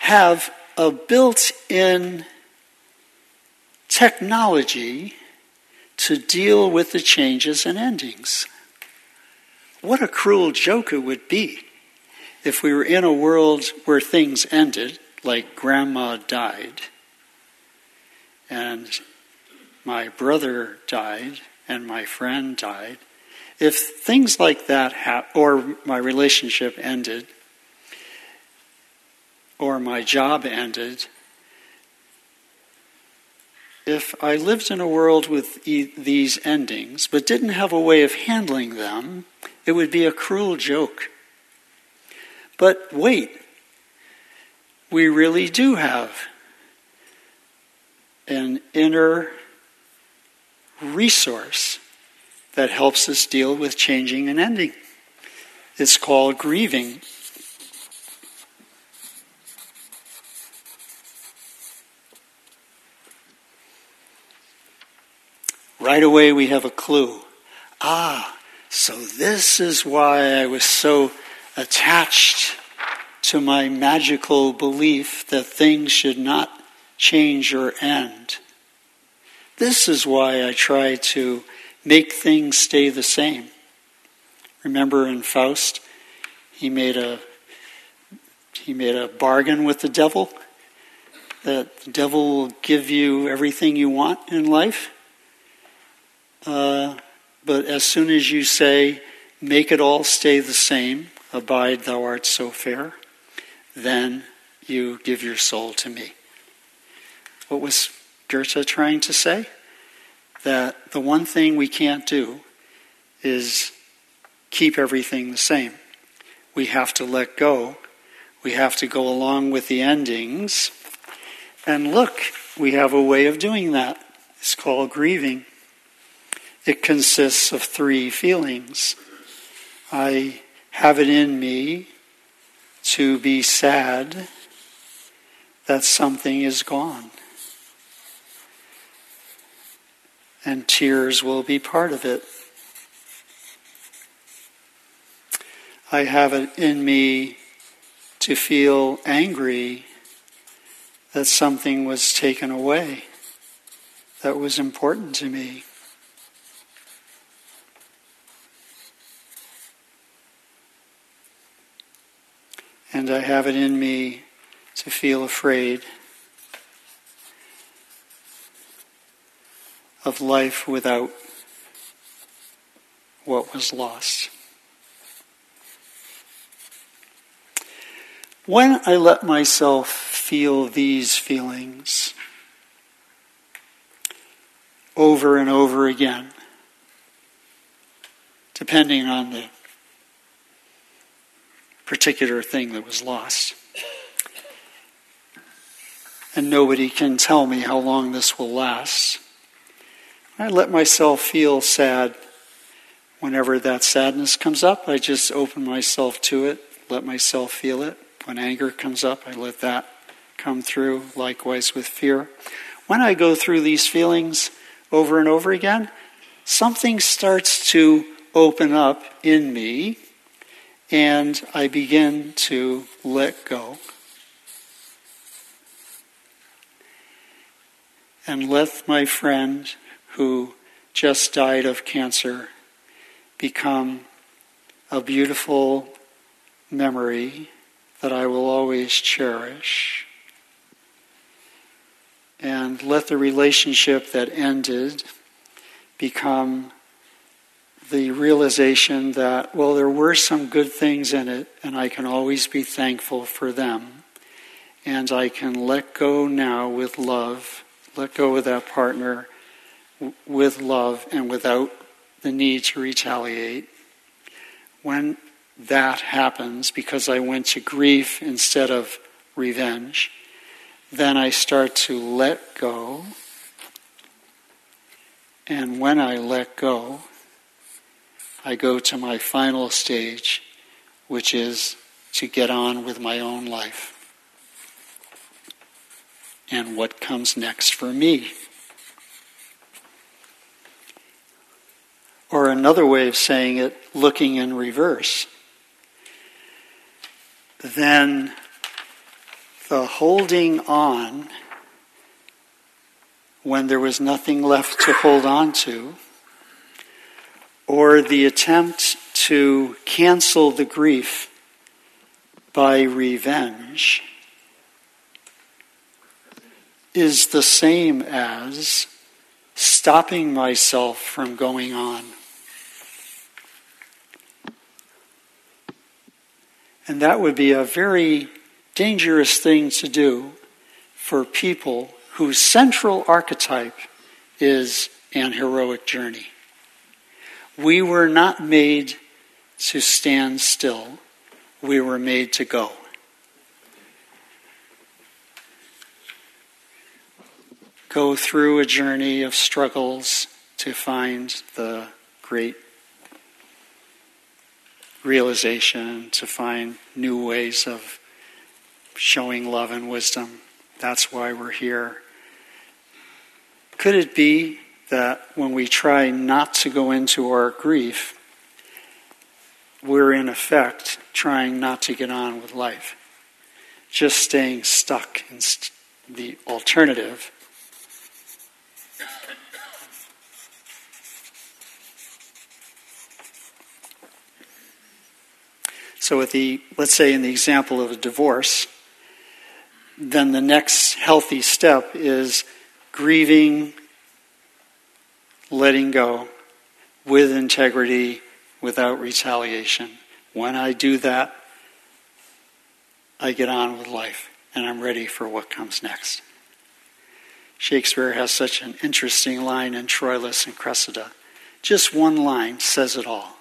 have a built in technology to deal with the changes and endings. What a cruel joke it would be if we were in a world where things ended, like grandma died, and my brother died, and my friend died. If things like that happened, or my relationship ended, or my job ended, if I lived in a world with e- these endings, but didn't have a way of handling them, it would be a cruel joke. But wait, we really do have an inner resource that helps us deal with changing and ending. It's called grieving. right away we have a clue. Ah, so this is why I was so attached to my magical belief that things should not change or end. This is why I try to make things stay the same. Remember in Faust, he made a he made a bargain with the devil that the devil will give you everything you want in life uh, but as soon as you say, make it all stay the same, abide thou art so fair, then you give your soul to me. What was Goethe trying to say? That the one thing we can't do is keep everything the same. We have to let go. We have to go along with the endings. And look, we have a way of doing that. It's called grieving. It consists of three feelings. I have it in me to be sad that something is gone. And tears will be part of it. I have it in me to feel angry that something was taken away that was important to me. And I have it in me to feel afraid of life without what was lost. When I let myself feel these feelings, over and over again, depending on the particular thing that was lost. And nobody can tell me how long this will last. I let myself feel sad whenever that sadness comes up. I just open myself to it, let myself feel it. When anger comes up, I let that come through, likewise with fear. When I go through these feelings over and over again, something starts to open up in me and I begin to let go. And let my friend who just died of cancer become a beautiful memory that I will always cherish. And let the relationship that ended become the realization that, well, there were some good things in it, and I can always be thankful for them. And I can let go now with love, let go with that partner with love and without the need to retaliate. When that happens, because I went to grief instead of revenge, then I start to let go. And when I let go, I go to my final stage, which is to get on with my own life and what comes next for me. Or another way of saying it, looking in reverse. Then the holding on when there was nothing left to hold on to or the attempt to cancel the grief by revenge is the same as stopping myself from going on. And that would be a very dangerous thing to do for people whose central archetype is an heroic journey. We were not made to stand still, we were made to go. Go through a journey of struggles to find the great realization, to find new ways of showing love and wisdom. That's why we're here. Could it be that when we try not to go into our grief, we're in effect trying not to get on with life, just staying stuck in the alternative. So, with the let's say in the example of a divorce, then the next healthy step is grieving letting go with integrity, without retaliation. When I do that, I get on with life and I'm ready for what comes next. Shakespeare has such an interesting line in Troilus and Cressida. Just one line says it all.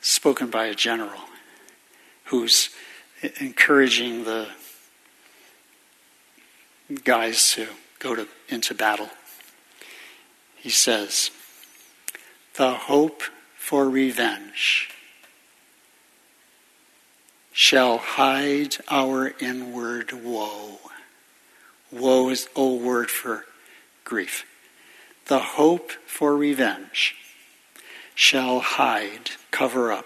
Spoken by a general who's encouraging the guys to go to, into battle he says, the hope for revenge shall hide our inward woe. Woe is old word for grief. The hope for revenge shall hide, cover up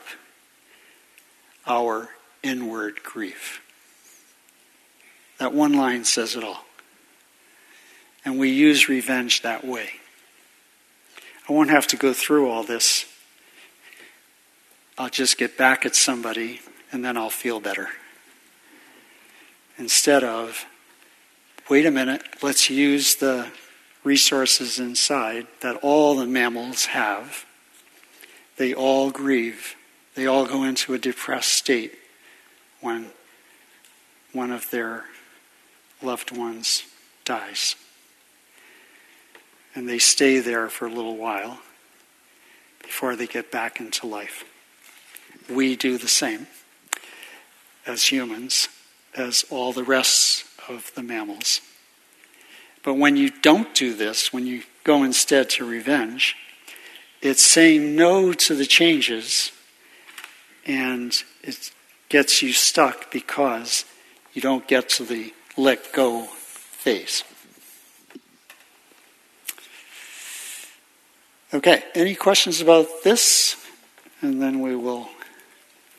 our inward grief. That one line says it all. And we use revenge that way. I won't have to go through all this. I'll just get back at somebody and then I'll feel better. Instead of, wait a minute, let's use the resources inside that all the mammals have. They all grieve, they all go into a depressed state when one of their loved ones dies. and they stay there for a little while before they get back into life. We do the same as humans, as all the rest of the mammals. But when you don't do this, when you go instead to revenge, it's saying no to the changes and it gets you stuck because you don't get to the let go phase. Okay, any questions about this? And then we will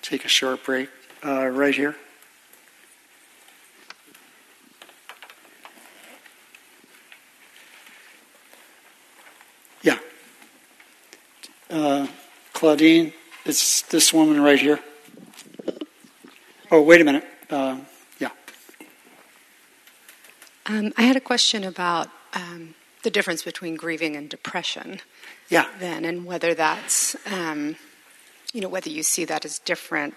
take a short break uh, right here. Yeah. Uh, Claudine, it's this woman right here. Oh, wait a minute. Uh, yeah. Um, I had a question about um, the difference between grieving and depression. Yeah. Then, and whether that's, um, you know, whether you see that as different.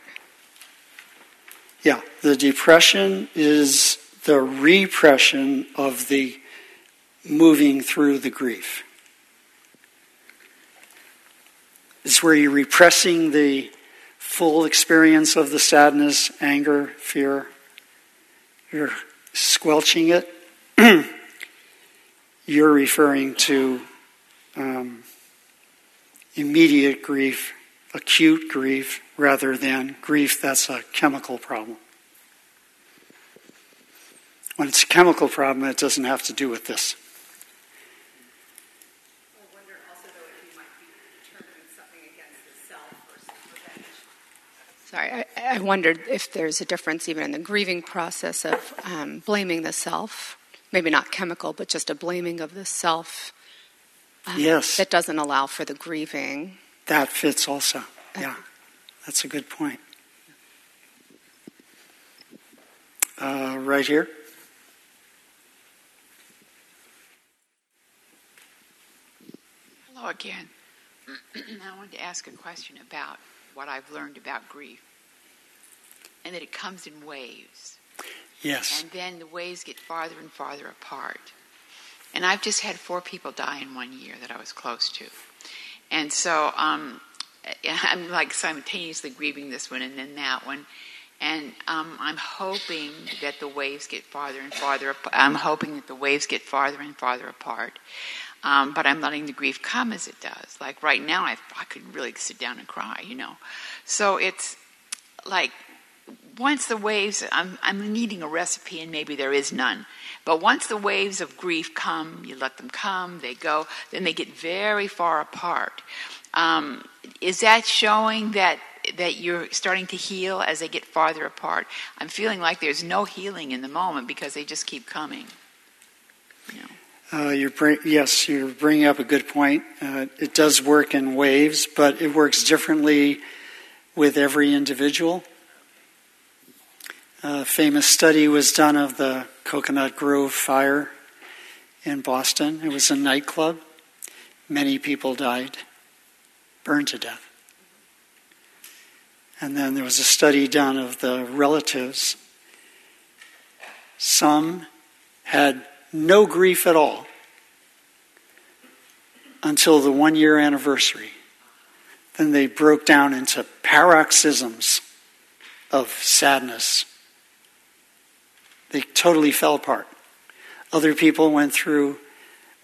Yeah. The depression is the repression of the moving through the grief. It's where you're repressing the full experience of the sadness, anger, fear. You're squelching it. you're referring to um, immediate grief, acute grief, rather than grief that's a chemical problem. When it's a chemical problem, it doesn't have to do with this. Sorry, I, I, wondered if there's a difference even in the grieving process of um, blaming the self, maybe not chemical, but just a blaming of the self. Um, yes. That doesn't allow for the grieving. That fits also. Yeah, that's a good point. Uh, right here. Hello again. I wanted to ask a question about what I've learned about grief, and that it comes in waves. Yes. And then the waves get farther and farther apart. And I've just had four people die in one year that I was close to. And so um, I'm like simultaneously grieving this one and then that one. And um, I'm hoping that the waves get farther and farther. Ap- I'm hoping that the waves get farther and farther apart. Um, but I'm letting the grief come as it does. Like right now, I, I could really sit down and cry, you know. So it's like once the waves, I'm, I'm needing a recipe and maybe there is none. But once the waves of grief come, you let them come, they go, then they get very far apart. Um, is that showing that that you're starting to heal as they get farther apart? I'm feeling like there's no healing in the moment because they just keep coming. You know. Uh, you're bring, yes, you're bringing up a good point. Uh, it does work in waves, but it works differently with every individual. A famous study was done of the Coconut Grove fire in Boston. It was a nightclub. Many people died, burned to death. And then there was a study done of the relatives. Some had no grief at all until the one year anniversary. Then they broke down into paroxysms of sadness. They totally fell apart. Other people went through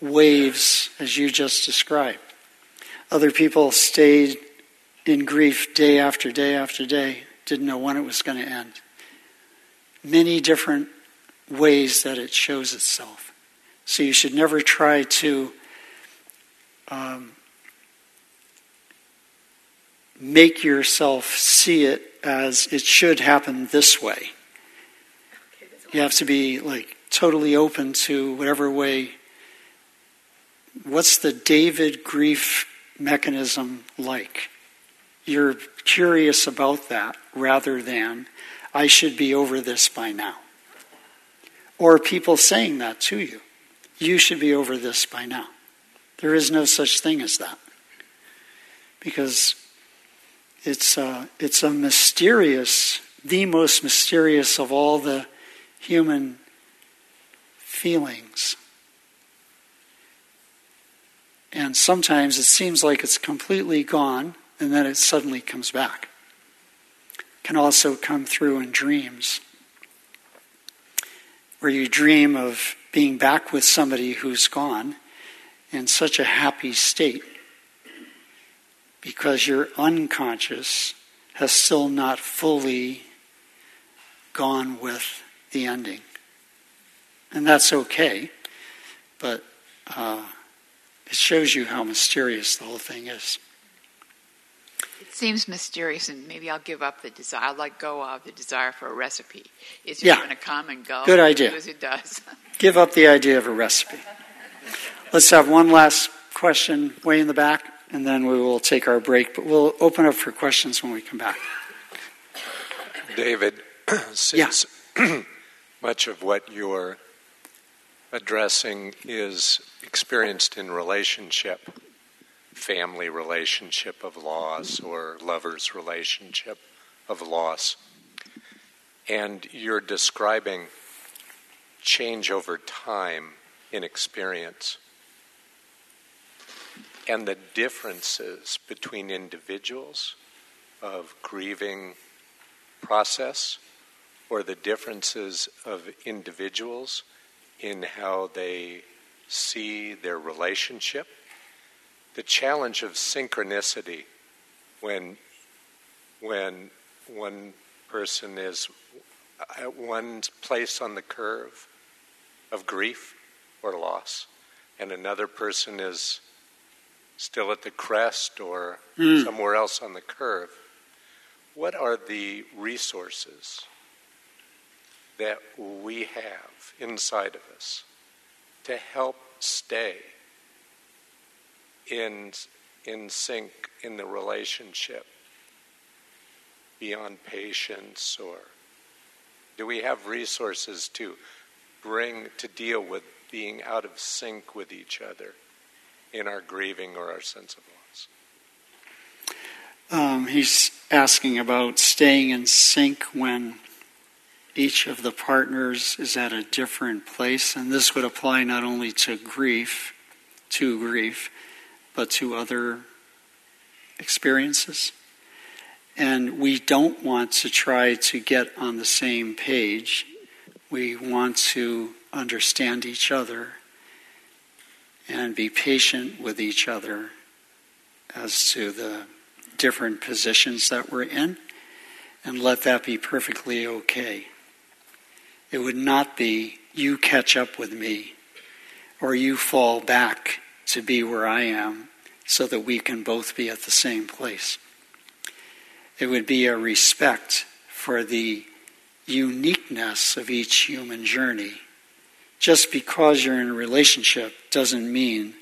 waves, as you just described. Other people stayed in grief day after day after day, didn't know when it was going to end. Many different ways that it shows itself. So you should never try to um, make yourself see it as it should happen this way. You have to be like totally open to whatever way. What's the David grief mechanism like? You're curious about that rather than, I should be over this by now. Or people saying that to you. You should be over this by now. There is no such thing as that. Because it's a, it's a mysterious, the most mysterious of all the human feelings. And sometimes it seems like it's completely gone and then it suddenly comes back. Can also come through in dreams, where you dream of being back with somebody who's gone in such a happy state because your unconscious has still not fully gone with the ending. And that's okay, but uh, it shows you how mysterious the whole thing is. It seems mysterious, and maybe I'll give up the desire. I'll let go of the desire for a recipe. It's just Yeah. going to come and go. Good idea. As it does. Give up the idea of a recipe. Let's have one last question way in the back, and then we will take our break. But we'll open up for questions when we come back. David, since much of what you're addressing is experienced in relationship, family relationship of loss or lover's relationship of loss, and you're describing change over time in experience and the differences between individuals of grieving process or the differences of individuals in how they see their relationship. The challenge of synchronicity when when one person is at one place on the curve of grief or loss and another person is still at the crest or Hmm. somewhere else on the curve what are the resources that we have inside of us to help stay in, in sync in the relationship beyond patience or do we have resources to bring to deal with being out of sync with each other in our grieving or our sense of loss? Um, he's asking about staying in sync when each of the partners is at a different place, and this would apply not only to grief, to grief, but to other experiences. And we don't want to try to get on the same page. We want to understand each other and be patient with each other as to the different positions that we're in and let that be perfectly okay. It would not be you catch up with me or you fall back to be where I am so that we can both be at the same place. It would be a respect for the uniqueness of each human journey. Just because you're in a relationship doesn't mean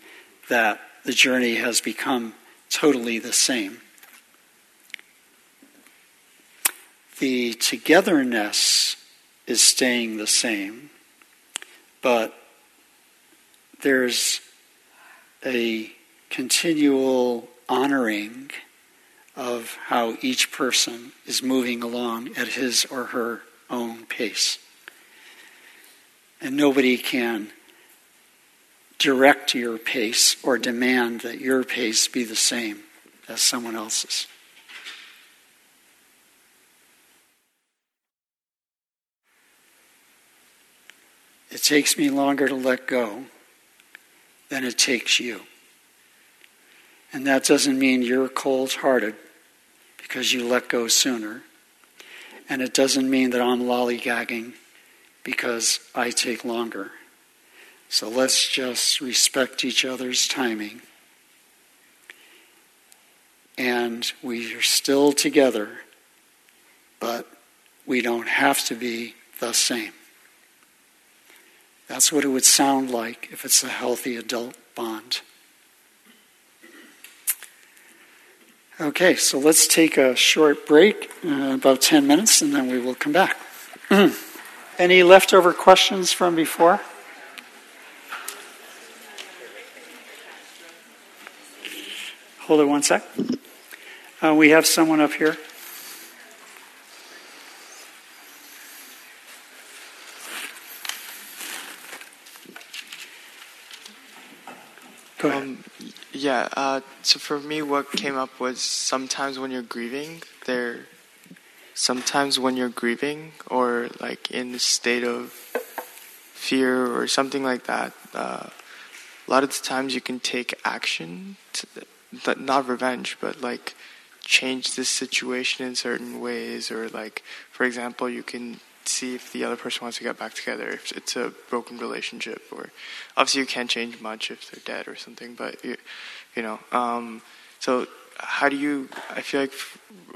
that the journey has become totally the same. The togetherness is staying the same, but there's a continual honoring of how each person is moving along at his or her own pace. And nobody can direct your pace or demand that your pace be the same as someone else's. It takes me longer to let go than it takes you. And that doesn't mean you're cold hearted because you let go sooner. And it doesn't mean that I'm lollygagging because I take longer. So let's just respect each other's timing. And we are still together, but we don't have to be the same. That's what it would sound like if it's a healthy adult bond. Okay, so let's take a short break, uh, about 10 minutes, and then we will come back. Any leftover questions from before? Hold it one sec. Uh, we have someone up here. Go ahead. Um, Yeah. Uh, so for me, what came up was sometimes when you're grieving, there. Sometimes when you're grieving or like in a state of fear or something like that, uh, a lot of the times you can take action, to, not revenge, but like change this situation in certain ways, or like, for example, you can see if the other person wants to get back together, if it's a broken relationship, or obviously you can't change much if they're dead or something, but you, you know, um, so how do you? I feel like,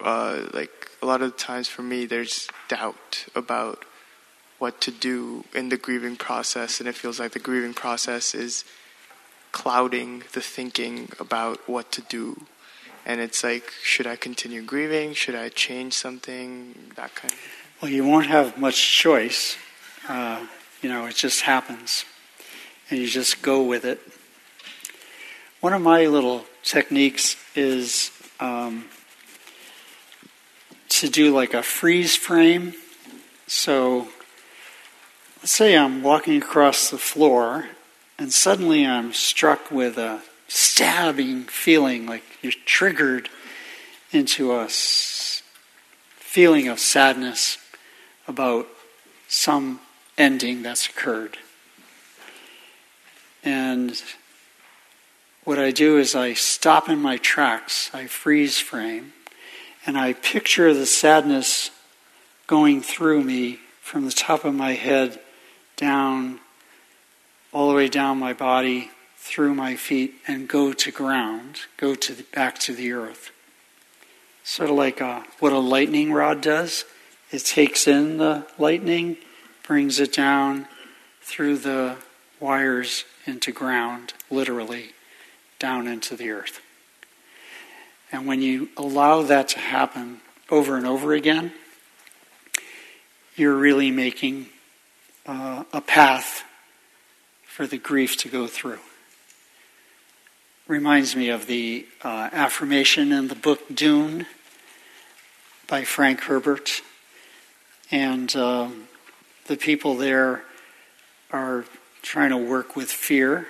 uh, like a lot of times for me, there's doubt about what to do in the grieving process, and it feels like the grieving process is clouding the thinking about what to do. And it's like, should I continue grieving? Should I change something? That kind of. Well, you won't have much choice. Uh, you know, it just happens, and you just go with it. One of my little techniques is um, to do like a freeze frame. So let's say I'm walking across the floor and suddenly I'm struck with a stabbing feeling like you're triggered into a feeling of sadness about some ending that's occurred. And what I do is I stop in my tracks, I freeze frame, and I picture the sadness going through me from the top of my head down, all the way down my body, through my feet, and go to ground, go to the, back to the earth. Sort of like a, what a lightning rod does. It takes in the lightning, brings it down through the wires into ground, literally, down into the earth. And when you allow that to happen over and over again, you're really making uh, a path for the grief to go through. Reminds me of the uh, affirmation in the book Dune by Frank Herbert. And um, the people there are trying to work with fear.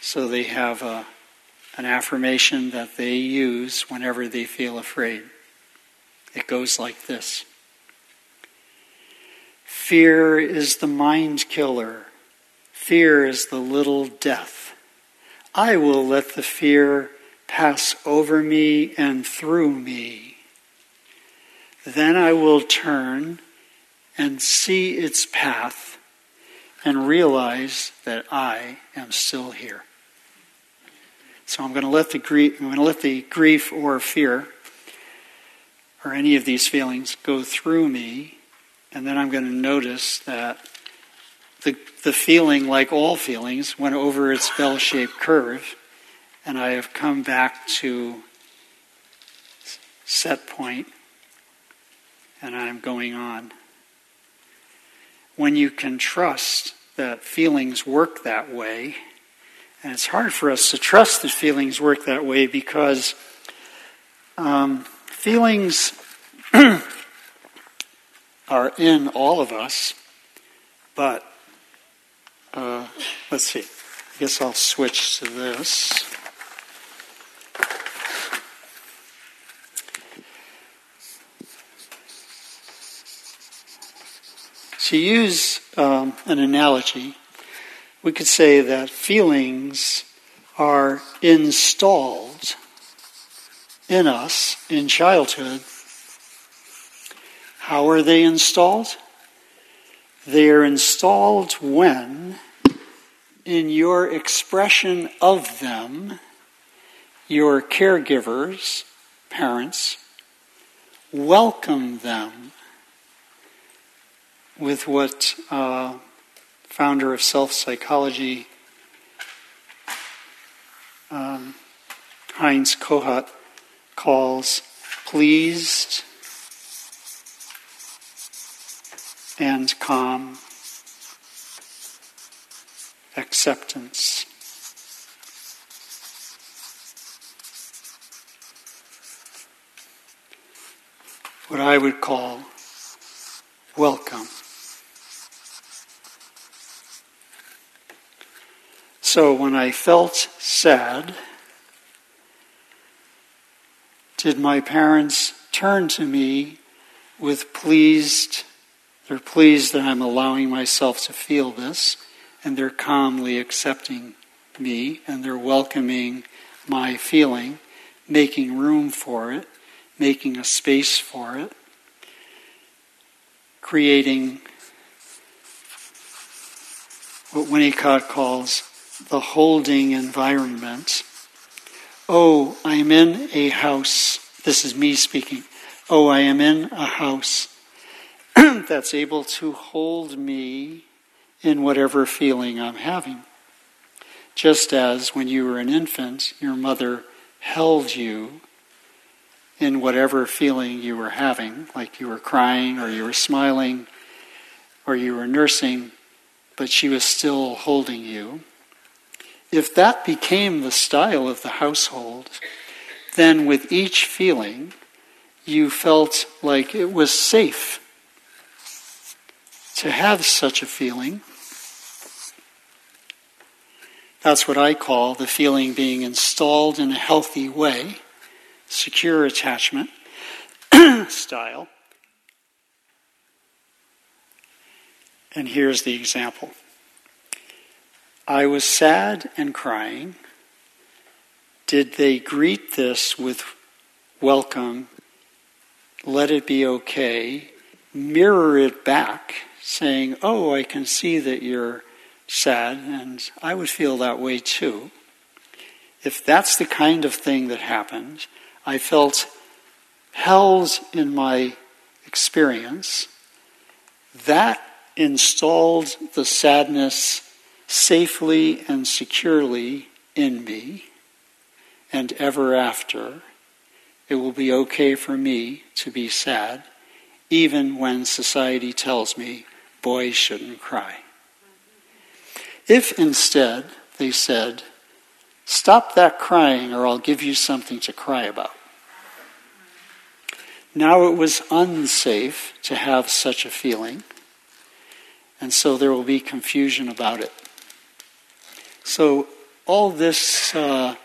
So they have a, an affirmation that they use whenever they feel afraid. It goes like this Fear is the mind killer. Fear is the little death. I will let the fear pass over me and through me. Then I will turn and see its path and realize that I am still here. So I'm going to let the grief, I'm going to let the grief or fear or any of these feelings go through me and then I'm going to notice that the, the feeling, like all feelings, went over its bell shaped curve, and I have come back to set point, and I'm going on. When you can trust that feelings work that way, and it's hard for us to trust that feelings work that way because um, feelings are in all of us, but uh, let's see. I guess I'll switch to this. To use um, an analogy, we could say that feelings are installed in us in childhood how are they installed? They are installed when, in your expression of them, your caregivers, parents, welcome them with what uh, founder of self psychology um, Heinz Kohut calls pleased and calm acceptance. What I would call welcome. So when I felt sad, Did my parents turn to me with pleased, they're pleased that I'm allowing myself to feel this, and they're calmly accepting me, and they're welcoming my feeling, making room for it, making a space for it, creating what Winnicott calls the holding environment. Oh, I am in a house. This is me speaking. Oh, I am in a house that's able to hold me in whatever feeling I'm having. Just as when you were an infant, your mother held you in whatever feeling you were having, like you were crying or you were smiling or you were nursing, but she was still holding you. If that became the style of the household, then with each feeling, you felt like it was safe to have such a feeling. That's what I call the feeling being installed in a healthy way, secure attachment style. And here's the example. I was sad and crying. Did they greet this with welcome, let it be okay, mirror it back, saying, Oh, I can see that you're sad, and I would feel that way too. If that's the kind of thing that happened, I felt held in my experience, that installed the sadness safely and securely in me, and ever after, it will be okay for me to be sad, even when society tells me boys shouldn't cry. If instead they said, Stop that crying, or I'll give you something to cry about. Now it was unsafe to have such a feeling, and so there will be confusion about it. So, all this uh,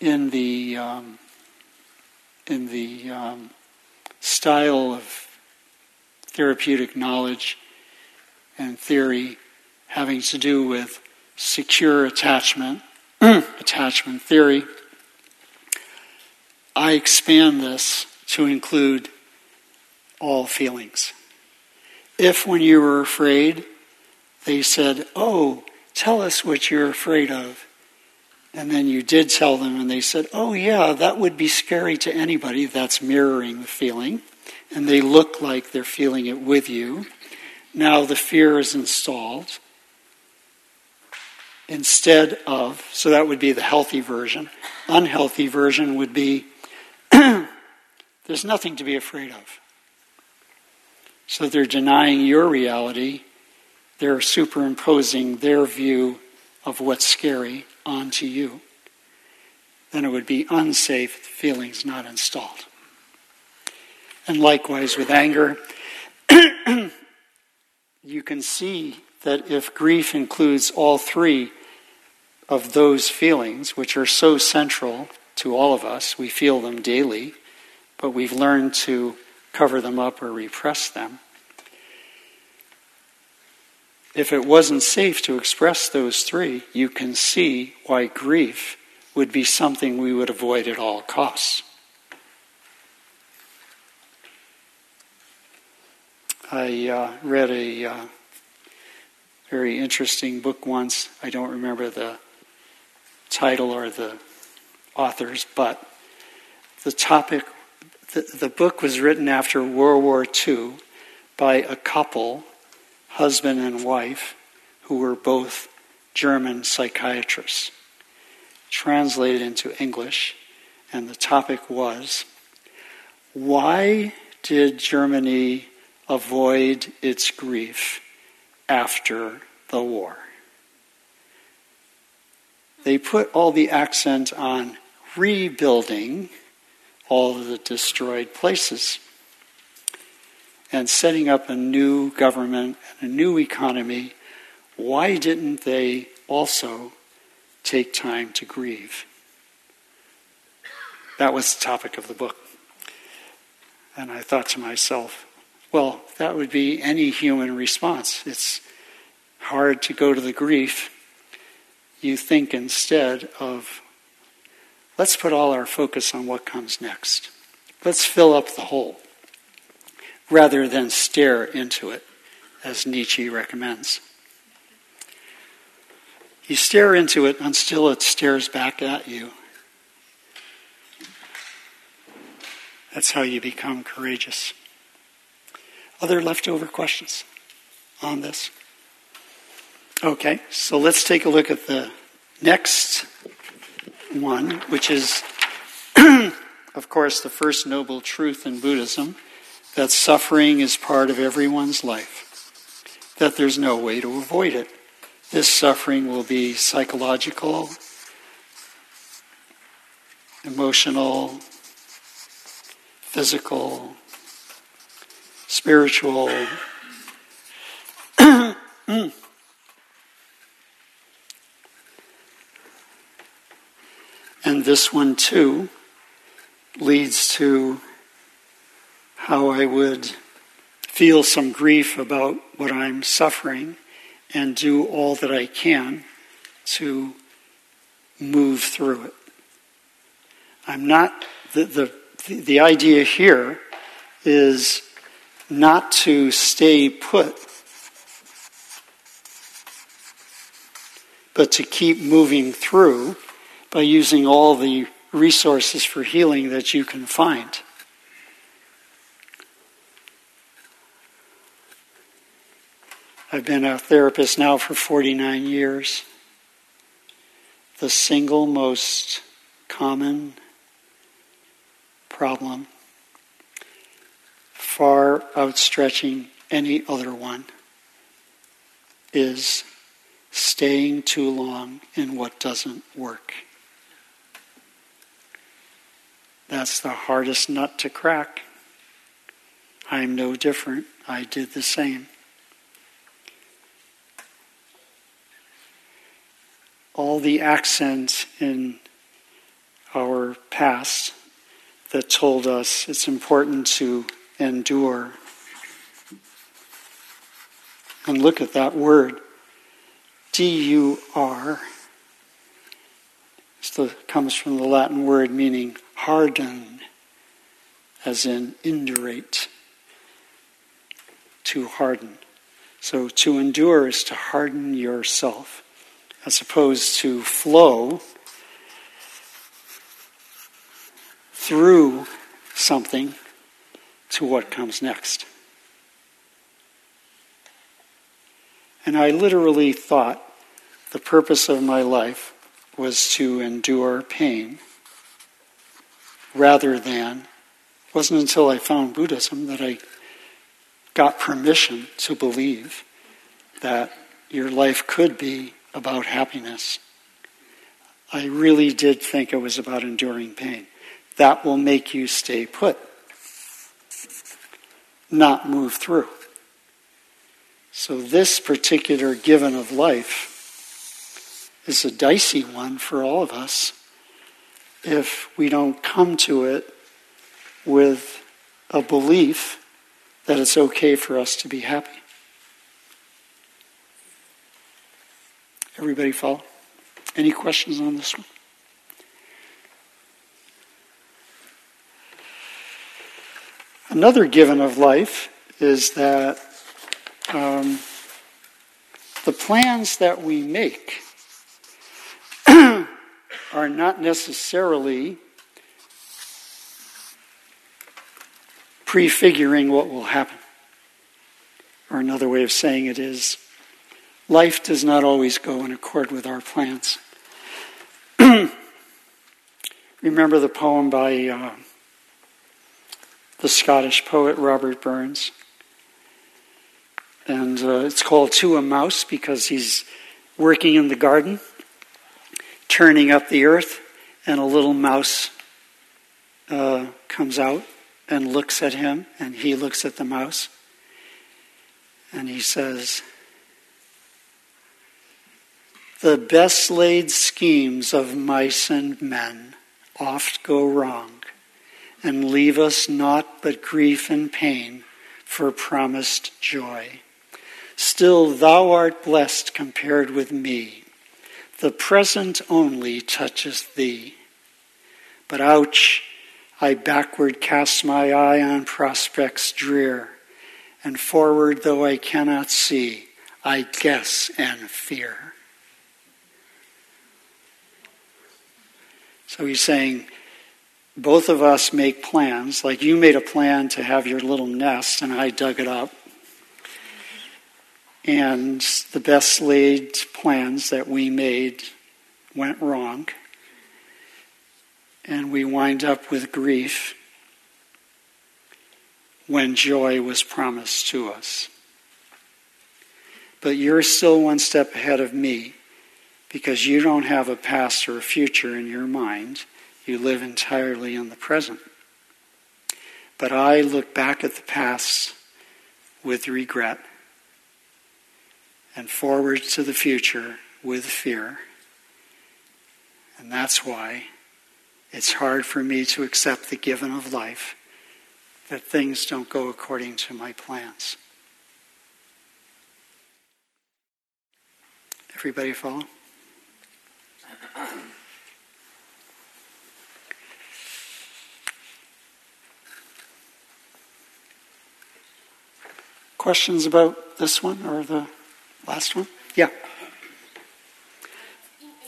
in the um, in the um, style of therapeutic knowledge and theory having to do with secure attachment, attachment theory. I expand this to include all feelings. If, when you were afraid, they said, Oh, Tell us what you're afraid of. And then you did tell them, and they said, Oh, yeah, that would be scary to anybody. That's mirroring the feeling. And they look like they're feeling it with you. Now the fear is installed. Instead of, so that would be the healthy version. Unhealthy version would be, there's nothing to be afraid of. So they're denying your reality they're superimposing their view of what's scary onto you. Then it would be unsafe feelings not installed. And likewise with anger, you can see that if grief includes all three of those feelings, which are so central to all of us, we feel them daily, but we've learned to cover them up or repress them if it wasn't safe to express those three, you can see why grief would be something we would avoid at all costs. I uh, read a uh, very interesting book once. I don't remember the title or the authors, but the topic, the, the book was written after World War II by a couple husband and wife who were both German psychiatrists. Translated into English, and the topic was Why did Germany avoid its grief after the war? They put all the accent on rebuilding all of the destroyed places and setting up a new government and a new economy, why didn't they also take time to grieve? that was the topic of the book. And I thought to myself, well, that would be any human response. It's hard to go to the grief. You think instead of, let's put all our focus on what comes next. Let's fill up the hole rather than stare into it, as Nietzsche recommends. You stare into it until it stares back at you. That's how you become courageous. Other leftover questions on this? Okay, so let's take a look at the next one, which is, of course, the first noble truth in Buddhism that suffering is part of everyone's life, that there's no way to avoid it. This suffering will be psychological, emotional, physical, spiritual. and this one, too, leads to how I would feel some grief about what I'm suffering and do all that I can to move through it. I'm not, the, the, the idea here is not to stay put, but to keep moving through by using all the resources for healing that you can find. I've been a therapist now for 49 years. The single most common problem, far outstretching any other one, is staying too long in what doesn't work. That's the hardest nut to crack. I'm no different. I did the same. All the accents in our past that told us it's important to endure. And look at that word, D U R. It comes from the Latin word meaning harden, as in indurate, to harden. So to endure is to harden yourself as opposed to flow through something to what comes next. And I literally thought the purpose of my life was to endure pain rather than, it wasn't until I found Buddhism that I got permission to believe that your life could be about happiness. I really did think it was about enduring pain. That will make you stay put, not move through. So, this particular given of life is a dicey one for all of us if we don't come to it with a belief that it's okay for us to be happy. Everybody follow? Any questions on this one? Another given of life is that um, the plans that we make are not necessarily prefiguring what will happen. Or another way of saying it is life does not always go in accord with our plans. Remember the poem by uh, the Scottish poet Robert Burns? And uh, it's called To a Mouse because he's working in the garden, turning up the earth, and a little mouse uh, comes out and looks at him, and he looks at the mouse. And he says, the best laid schemes of mice and men oft go wrong, and leave us naught but grief and pain for promised joy. Still, thou art blessed compared with me. The present only touches thee. But ouch, I backward cast my eye on prospects drear, and forward though I cannot see, I guess and fear. So he's saying, both of us make plans, like you made a plan to have your little nest, and I dug it up. And the best laid plans that we made went wrong. And we wind up with grief when joy was promised to us. But you're still one step ahead of me because you don't have a past or a future in your mind. You live entirely in the present. But I look back at the past with regret and forward to the future with fear. And that's why it's hard for me to accept the given of life that things don't go according to my plans. Everybody follow? Questions about this one or the last one? Yeah.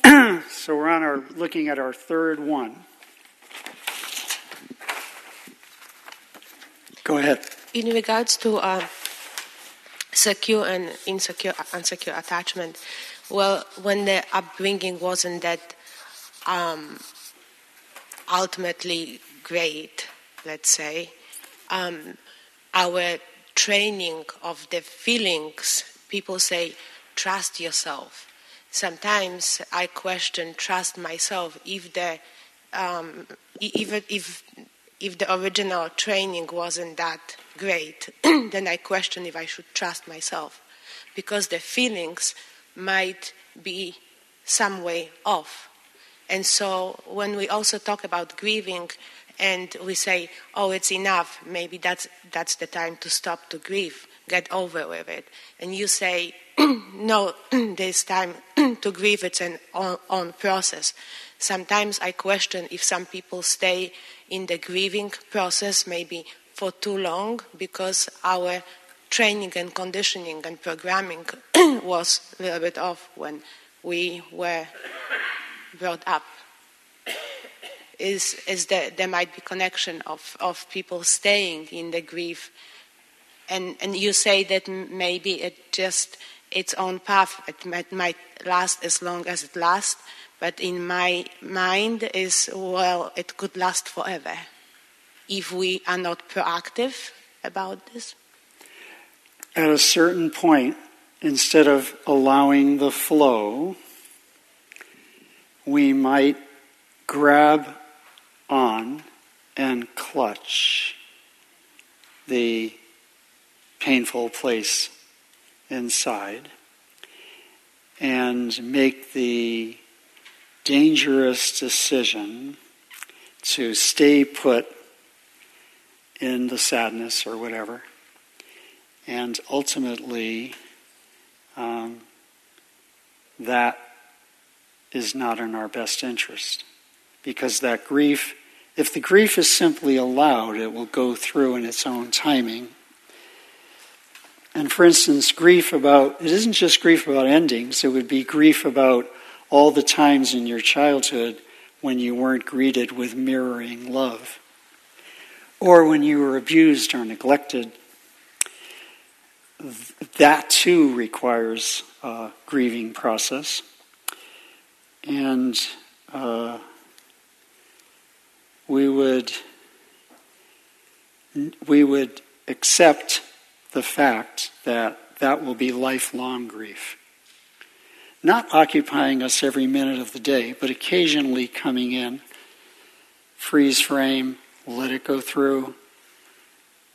so we're on our looking at our third one. Go ahead. In regards to uh, secure and insecure, unsecure attachment, well, when the upbringing wasn't that um, ultimately great, let's say, um, our training of the feelings, people say, trust yourself. Sometimes I question trust myself if the um, even if if the original training wasn't that great, then I question if I should trust myself because the feelings might be some way off. And so when we also talk about grieving and we say, oh, it's enough, maybe that's, that's the time to stop to grieve, get over with it. And you say, no, there's time to grieve, it's an on, on process. Sometimes I question if some people stay in the grieving process maybe for too long because our training and conditioning and programming was a little bit off when we were brought up. Is, is there might be connection of, of people staying in the grief. And, and you say that maybe it just its own path. It might, might last as long as it lasts but in my mind is well it could last forever. If we are not proactive about this at a certain point, instead of allowing the flow, we might grab on and clutch the painful place inside and make the dangerous decision to stay put in the sadness or whatever and ultimately, um, that is not in our best interest. Because that grief, if the grief is simply allowed, it will go through in its own timing. And for instance, grief about, it isn't just grief about endings, it would be grief about all the times in your childhood when you weren't greeted with mirroring love, or when you were abused or neglected, that too requires a grieving process. And uh, we would we would accept the fact that that will be lifelong grief. Not occupying us every minute of the day, but occasionally coming in, freeze frame, let it go through.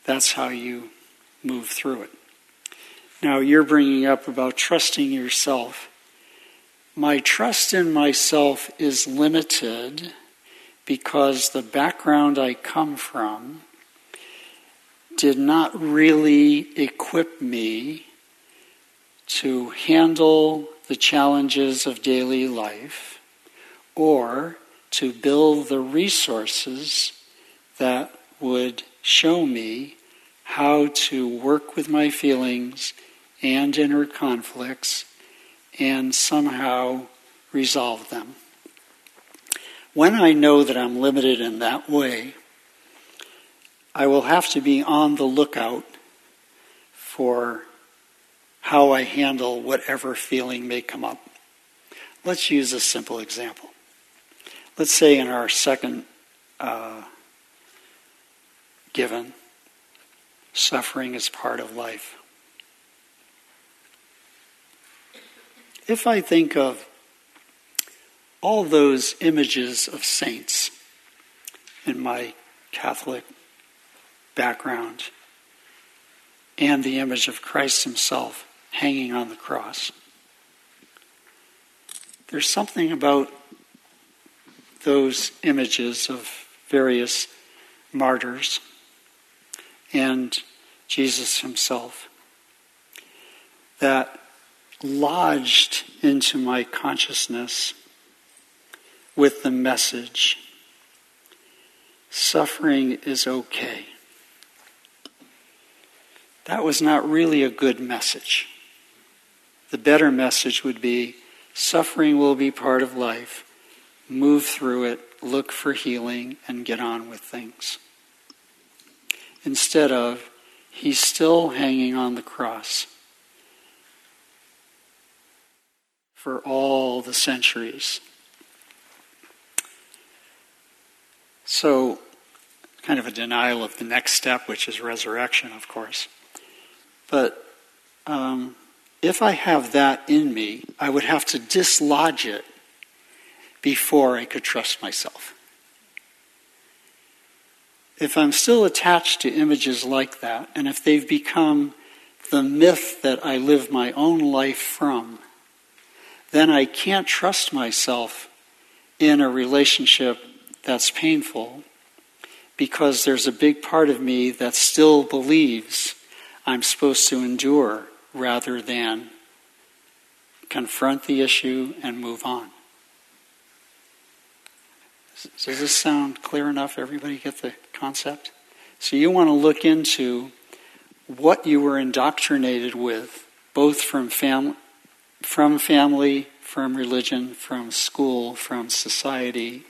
That's how you move through it. Now, you're bringing up about trusting yourself. My trust in myself is limited because the background I come from did not really equip me to handle the challenges of daily life or to build the resources that would show me how to work with my feelings and inner conflicts and somehow resolve them. When I know that I'm limited in that way, I will have to be on the lookout for how I handle whatever feeling may come up. Let's use a simple example. Let's say in our second uh, given, suffering is part of life. If I think of all those images of saints in my Catholic background and the image of Christ Himself hanging on the cross. There's something about those images of various martyrs and Jesus Himself that lodged into my consciousness with the message suffering is okay. That was not really a good message. The better message would be suffering will be part of life. Move through it, look for healing, and get on with things. Instead of, he's still hanging on the cross for all the centuries So, kind of a denial of the next step, which is resurrection, of course. But um, if I have that in me, I would have to dislodge it before I could trust myself. If I'm still attached to images like that, and if they've become the myth that I live my own life from, then I can't trust myself in a relationship that's painful because there's a big part of me that still believes I'm supposed to endure rather than confront the issue and move on. Does this sound clear enough? Everybody get the concept? So you want to look into what you were indoctrinated with, both from, fam- from family, from religion, from school, from society,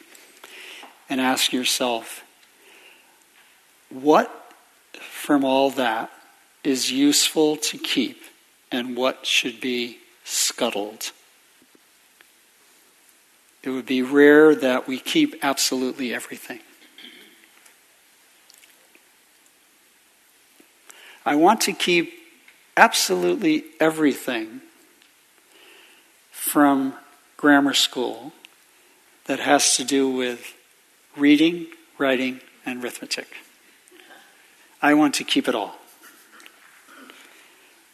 and ask yourself what from all that is useful to keep and what should be scuttled. It would be rare that we keep absolutely everything. I want to keep absolutely everything from grammar school that has to do with reading, writing, and arithmetic. I want to keep it all.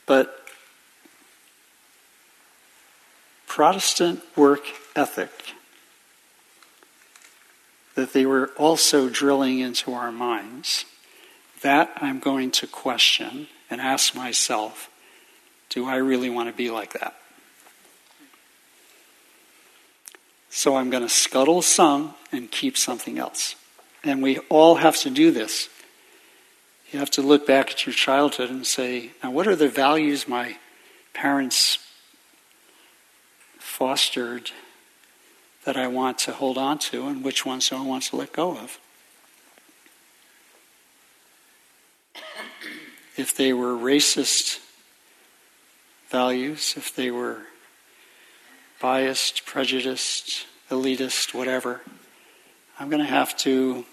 But Protestant work ethic that they were also drilling into our minds, that I'm going to question and ask myself do I really want to be like that? So I'm going to scuttle some and keep something else. And we all have to do this. You have to look back at your childhood and say, now, what are the values my parents fostered that I want to hold on to, and which ones do I want to let go of? If they were racist values, if they were biased, prejudiced, elitist, whatever, I'm going to have to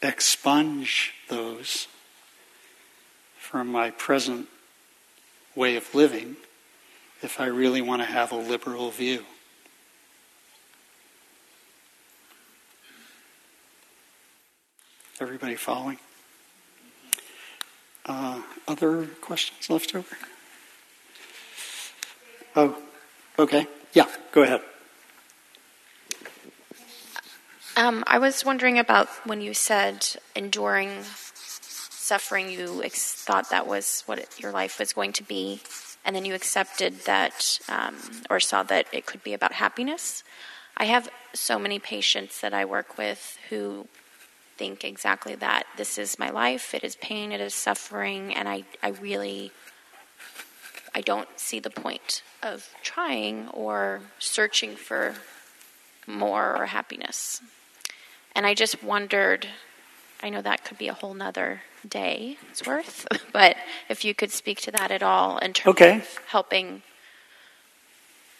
expunge those from my present way of living if I really want to have a liberal view. Everybody following? Uh, other questions left over? Oh, okay. Yeah, go ahead. Um, I was wondering about when you said enduring suffering, you ex- thought that was what it, your life was going to be, and then you accepted that um, or saw that it could be about happiness. I have so many patients that I work with who think exactly that. This is my life, it is pain, it is suffering, and I, I really I don't see the point of trying or searching for more or happiness. And I just wondered, I know that could be a whole nother day's worth, but if you could speak to that at all in terms Okay. of helping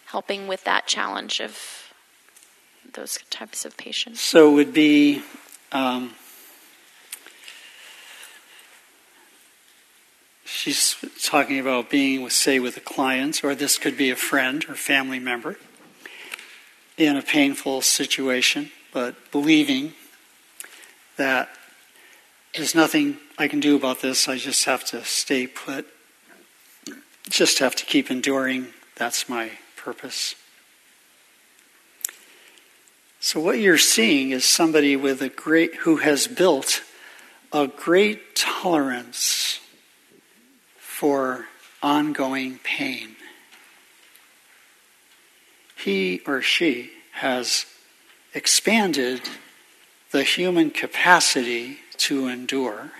helping with that challenge of those types of patients. So it would be um, she's talking about being with, say, with a client, or this could be a friend or family member in a painful situation, but believing that there's nothing I can do about this. I just have to stay put. Just have to keep enduring. That's my purpose. So what you're seeing is somebody with a great who has built a great tolerance for ongoing pain. He or she has expanded the human capacity to endure.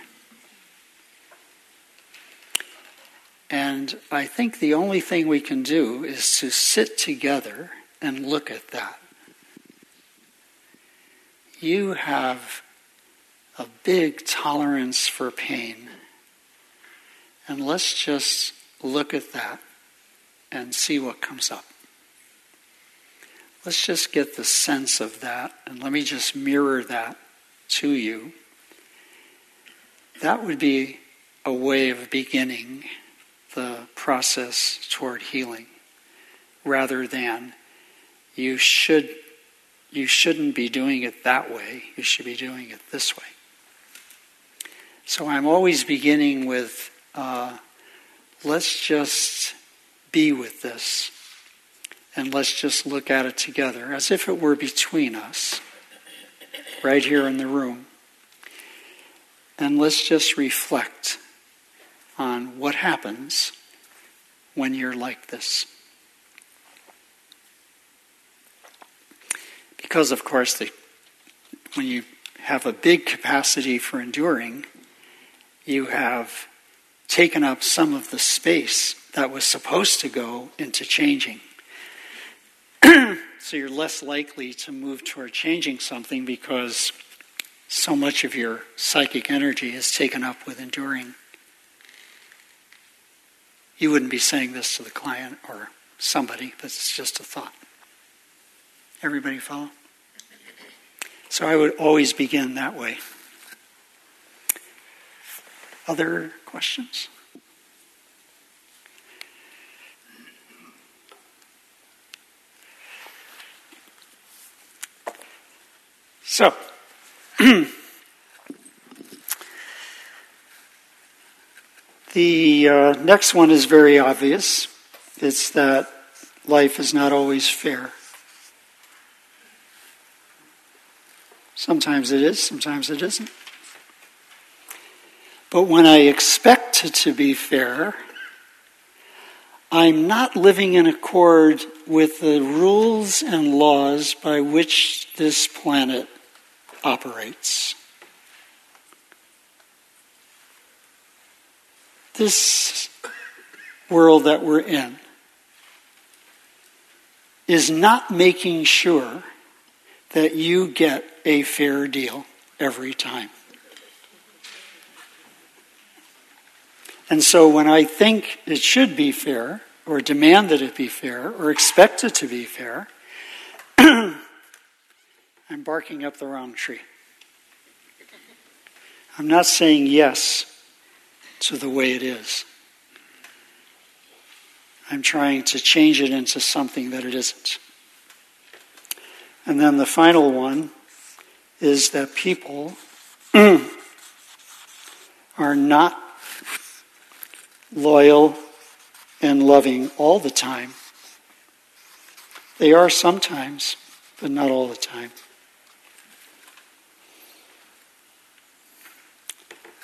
And I think the only thing we can do is to sit together and look at that. You have a big tolerance for pain. And let's just look at that and see what comes up. Let's just get the sense of that, and let me just mirror that to you. That would be a way of beginning the process toward healing rather than you should you shouldn't be doing it that way you should be doing it this way so i'm always beginning with uh, let's just be with this and let's just look at it together as if it were between us right here in the room and let's just reflect on what happens when you're like this. Because, of course, the, when you have a big capacity for enduring, you have taken up some of the space that was supposed to go into changing. so you're less likely to move toward changing something because so much of your psychic energy is taken up with enduring. You wouldn't be saying this to the client or somebody, but it's just a thought. Everybody follow? So I would always begin that way. Other questions? So, the uh, next one is very obvious. It's that life is not always fair. Sometimes it is, sometimes it isn't. But when I expect it to be fair, I'm not living in accord with the rules and laws by which this planet operates. This world that we're in is not making sure that you get a fair deal every time. And so when I think it should be fair, or demand that it be fair, or expect it to be fair, I'm barking up the wrong tree. I'm not saying yes to the way it is. I'm trying to change it into something that it isn't. And then the final one is that people are not loyal, and loving all the time. They are sometimes, but not all the time.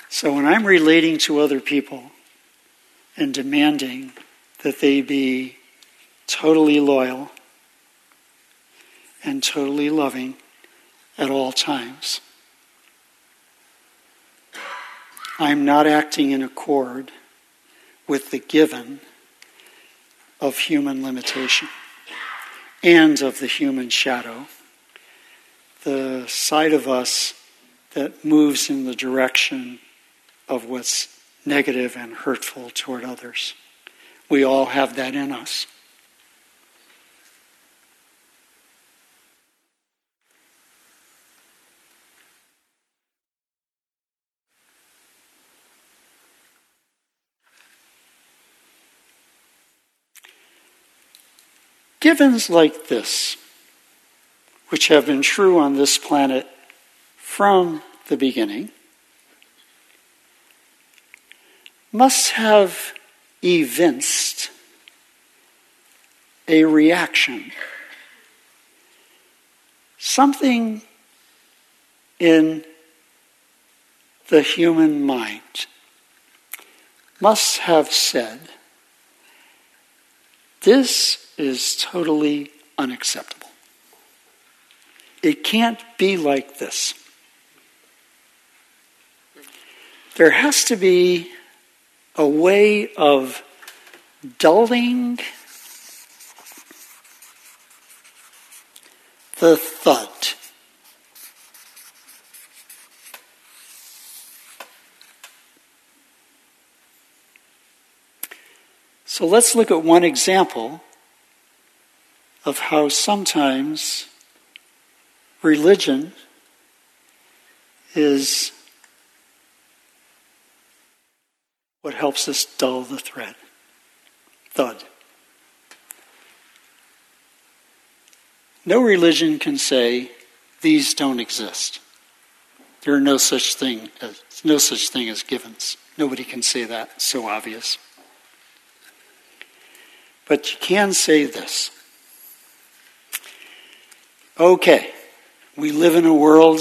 So when I'm relating to other people and demanding that they be totally loyal and totally loving at all times, I'm not acting in accord with the given of human limitation and of the human shadow, the side of us that moves in the direction of what's negative and hurtful toward others. We all have that in us. Givens like this, which have been true on this planet from the beginning, must have evinced a reaction. Something in the human mind must have said, This is totally unacceptable. It can't be like this. There has to be a way of dulling the thud. So let's look at one example of how sometimes religion is what helps us dull the threat. Thud. No religion can say these don't exist. There are no such thing as no such thing as givens. Nobody can say that. It's so obvious. But you can say this. Okay, we live in a world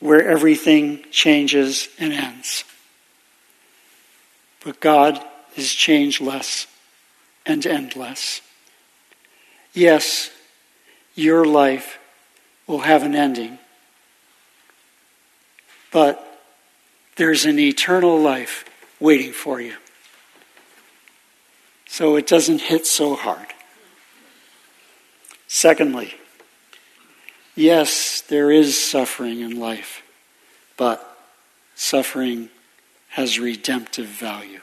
where everything changes and ends. But God is changeless and endless. Yes, your life will have an ending, but there's an eternal life waiting for you. So it doesn't hit so hard. Secondly, yes, there is suffering in life, but suffering has redemptive value.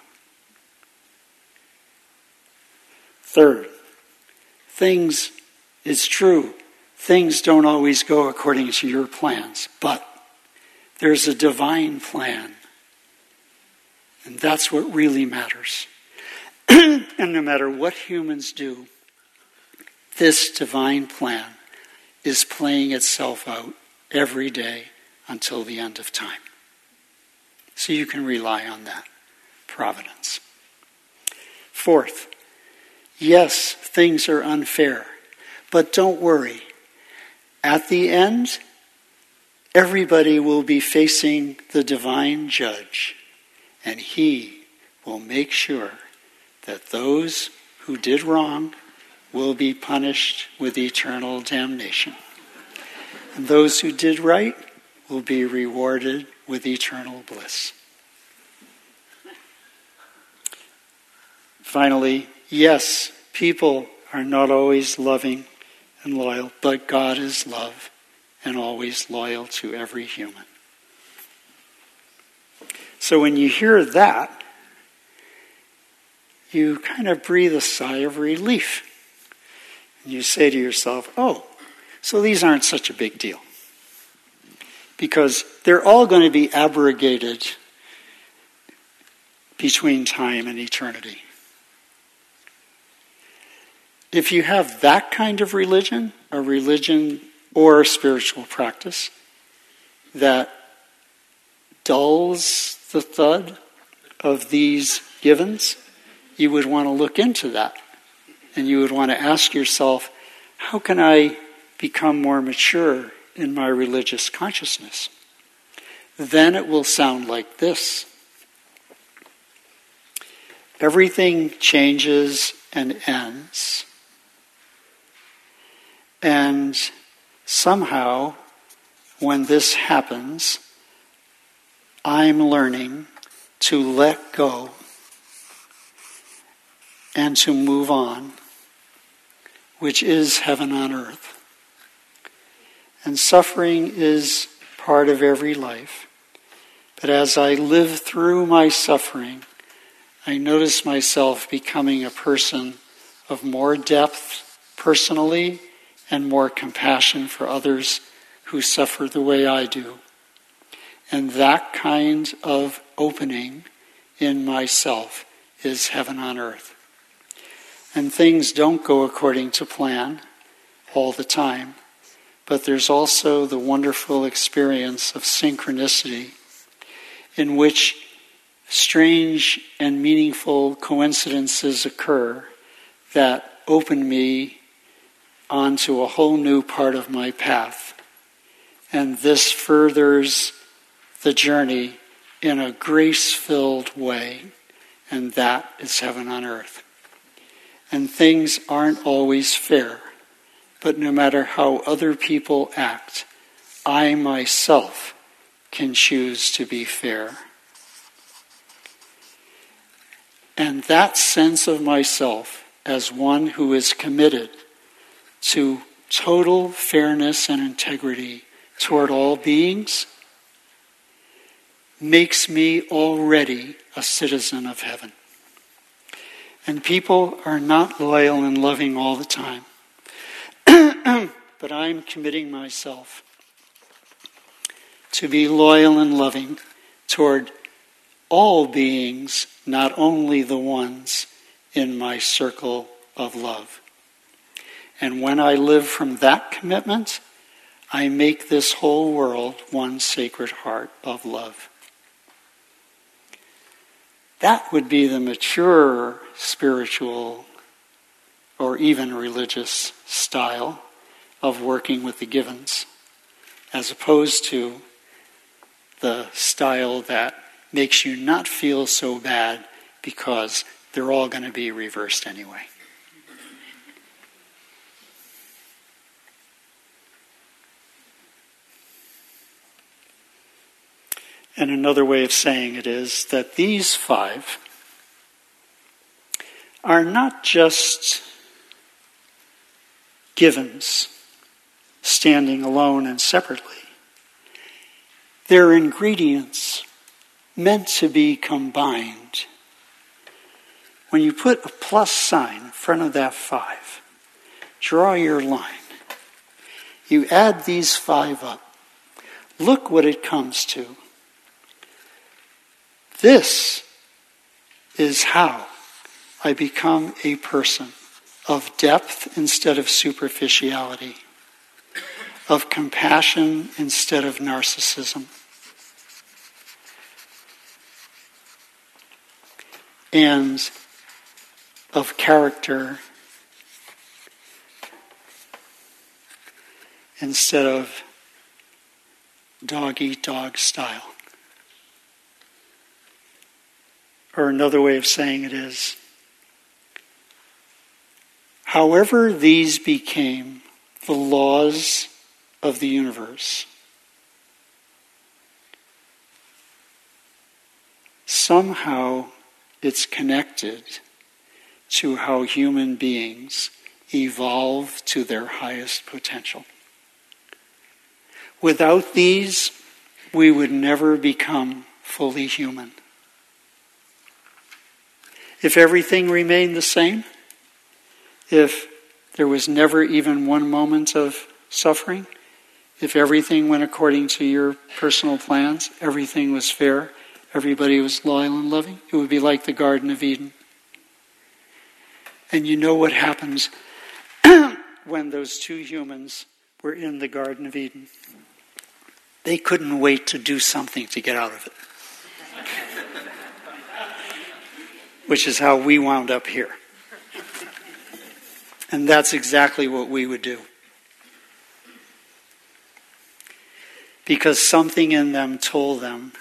Third, things, it's true, things don't always go according to your plans, but there's a divine plan. And that's what really matters. and no matter what humans do, this divine plan is playing itself out every day until the end of time. So you can rely on that providence. Fourth, yes, things are unfair, but don't worry. At the end, everybody will be facing the divine judge, and he will make sure that those who did wrong will be punished with eternal damnation. And those who did right will be rewarded with eternal bliss. Finally, yes, people are not always loving and loyal, but God is love and always loyal to every human. So when you hear that, you kind of breathe a sigh of relief. And you say to yourself, oh, so these aren't such a big deal because they're all going to be abrogated between time and eternity. If you have that kind of religion, a religion or a spiritual practice that dulls the thud of these givens, you would want to look into that. And you would want to ask yourself, how can I become more mature in my religious consciousness. then it will sound like this. Everything changes and ends. And somehow, when this happens, I'm learning to let go and to move on, which is heaven on earth. And suffering is part of every life. But as I live through my suffering, I notice myself becoming a person of more depth personally and more compassion for others who suffer the way I do. And that kind of opening in myself is heaven on earth. And things don't go according to plan all the time, but there's also the wonderful experience of synchronicity in which strange and meaningful coincidences occur that open me onto a whole new part of my path. And this furthers the journey in a grace filled way, and that is heaven on earth. And things aren't always fair, but no matter how other people act, I myself can choose to be fair. And that sense of myself as one who is committed to total fairness and integrity toward all beings makes me already a citizen of heaven. And people are not loyal and loving all the time. but I'm committing myself to be loyal and loving toward all beings, not only the ones in my circle of love. And when I live from that commitment, I make this whole world one sacred heart of love. That would be the mature spiritual or even religious style of working with the givens, as opposed to the style that makes you not feel so bad because they're all going to be reversed anyway. And another way of saying it is that these five are not just givens standing alone and separately. They're ingredients meant to be combined. When you put a plus sign in front of that five, draw your line. You add these five up. Look what it comes to. This is how I become a person of depth instead of superficiality, of compassion instead of narcissism. And of character instead of dog eat dog style. Or another way of saying it is however these became the laws of the universe, somehow it's connected to how human beings evolve to their highest potential. Without these, we would never become fully human. If everything remained the same, if there was never even one moment of suffering, if everything went according to your personal plans, everything was fair, everybody was loyal and loving, it would be like the Garden of Eden. And you know what happens when those two humans were in the Garden of Eden? They couldn't wait to do something to get out of it. which is how we wound up here. And that's exactly what we would do. because something in them told them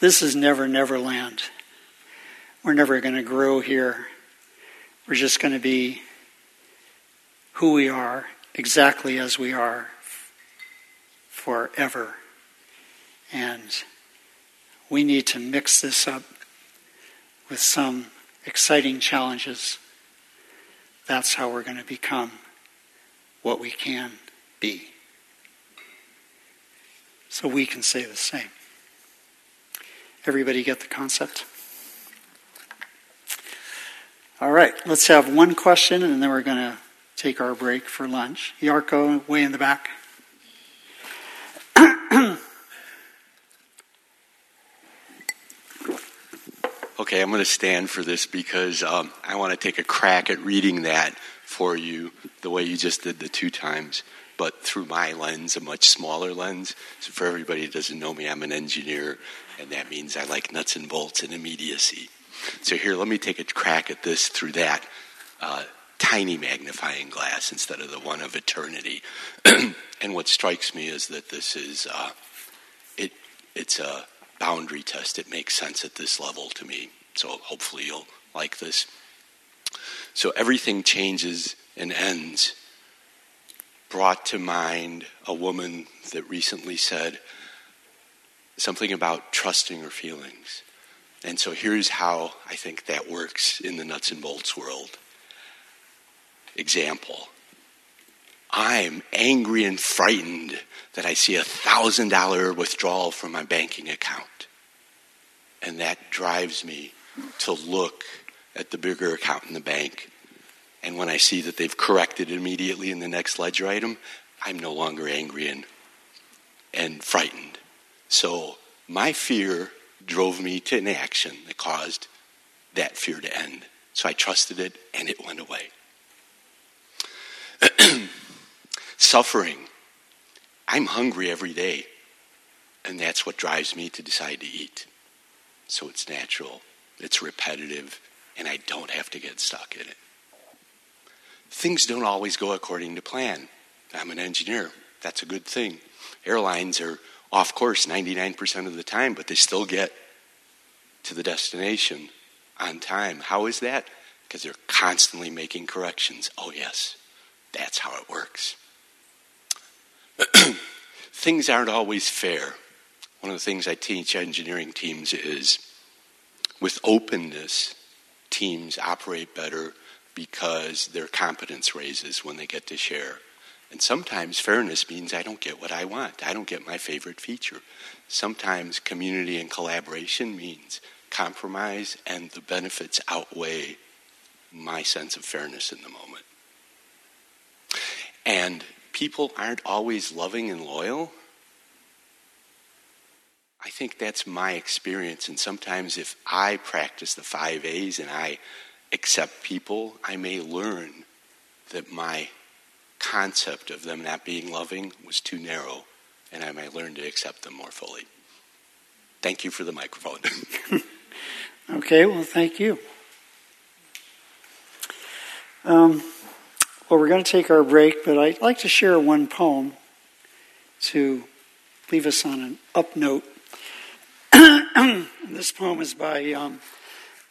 this is never, never land. We're never going to grow here. We're just going to be who we are, exactly as we are, forever. And we need to mix this up with some exciting challenges. That's how we're going to become what we can be. So we can say the same. Everybody get the concept? All right, let's have one question and then we're going to take our break for lunch. Yarko, way in the back. Okay, I'm going to stand for this because um, I want to take a crack at reading that for you the way you just did the two times, but through my lens, a much smaller lens. So, for everybody who doesn't know me, I'm an engineer, and that means I like nuts and bolts and immediacy. So, here, let me take a crack at this through that uh, tiny magnifying glass instead of the one of eternity. and what strikes me is that this is uh, it. It's a boundary test. It makes sense at this level to me. So hopefully you'll like this. So everything changes and ends. Brought to mind a woman that recently said something about trusting her feelings. And so here's how I think that works in the nuts and bolts world. Example I'm angry and frightened that I see a thousand dollar withdrawal from my banking account. And that drives me to look at the bigger account in the bank. And when I see that they've corrected immediately in the next ledger item, I'm no longer angry and, and frightened. So my fear drove me to an action that caused that fear to end. So I trusted it and it went away. Suffering. I'm hungry every day, and that's what drives me to decide to eat. So it's natural, it's repetitive, and I don't have to get stuck in it. Things don't always go according to plan. I'm an engineer. That's a good thing. Airlines are off course 99% of the time, but they still get to the destination on time. How is that? Because they're constantly making corrections. Oh, yes, that's how it works. things aren't always fair. One of the things I teach engineering teams is with openness, teams operate better because their competence raises when they get to share. And sometimes fairness means I don't get what I want. I don't get my favorite feature. Sometimes community and collaboration means compromise and the benefits outweigh my sense of fairness in the moment. And people aren't always loving and loyal. I think that's my experience. And sometimes if I practice the five A's and I accept people, I may learn that my concept of them not being loving was too narrow, and I may learn to accept them more fully. Thank you for the microphone. okay, well, thank you. Um, well, we're going to take our break, but I'd like to share one poem to leave us on an up note. this poem is by um,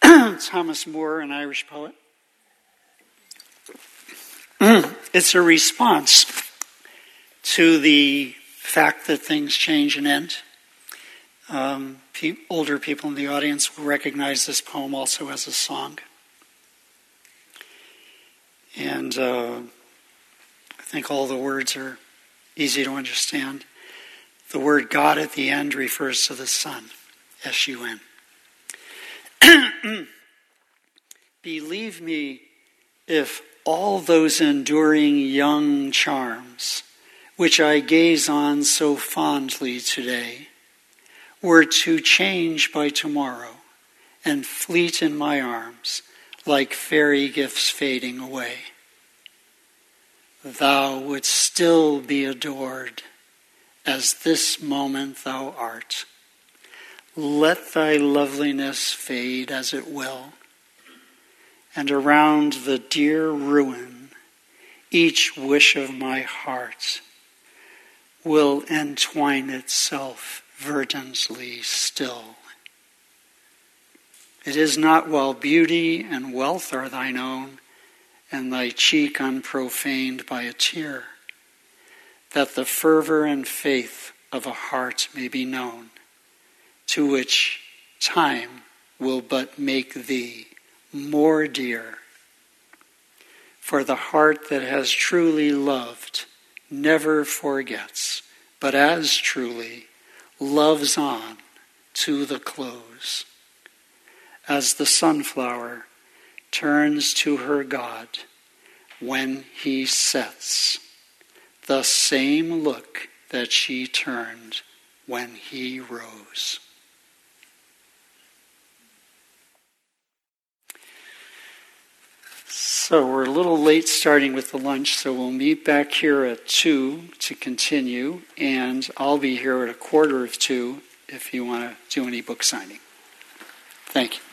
Thomas Moore, an Irish poet. it's a response to the fact that things change and end. Um, pe- older people in the audience will recognize this poem also as a song. And uh, I think all the words are easy to understand. The word God at the end refers to the Son, S U N. Believe me if all those enduring young charms, which I gaze on so fondly today, were to change by tomorrow and fleet in my arms like fairy gifts fading away. Thou wouldst still be adored as this moment thou art. Let thy loveliness fade as it will, and around the dear ruin, each wish of my heart will entwine itself verdantly still. It is not while beauty and wealth are thine own, and thy cheek unprofaned by a tear, that the fervor and faith of a heart may be known, to which time will but make thee more dear. For the heart that has truly loved never forgets, but as truly loves on to the close. As the sunflower turns to her God when he sets, the same look that she turned when he rose. So we're a little late starting with the lunch, so we'll meet back here at 2 to continue, and I'll be here at a quarter of 2 if you want to do any book signing. Thank you.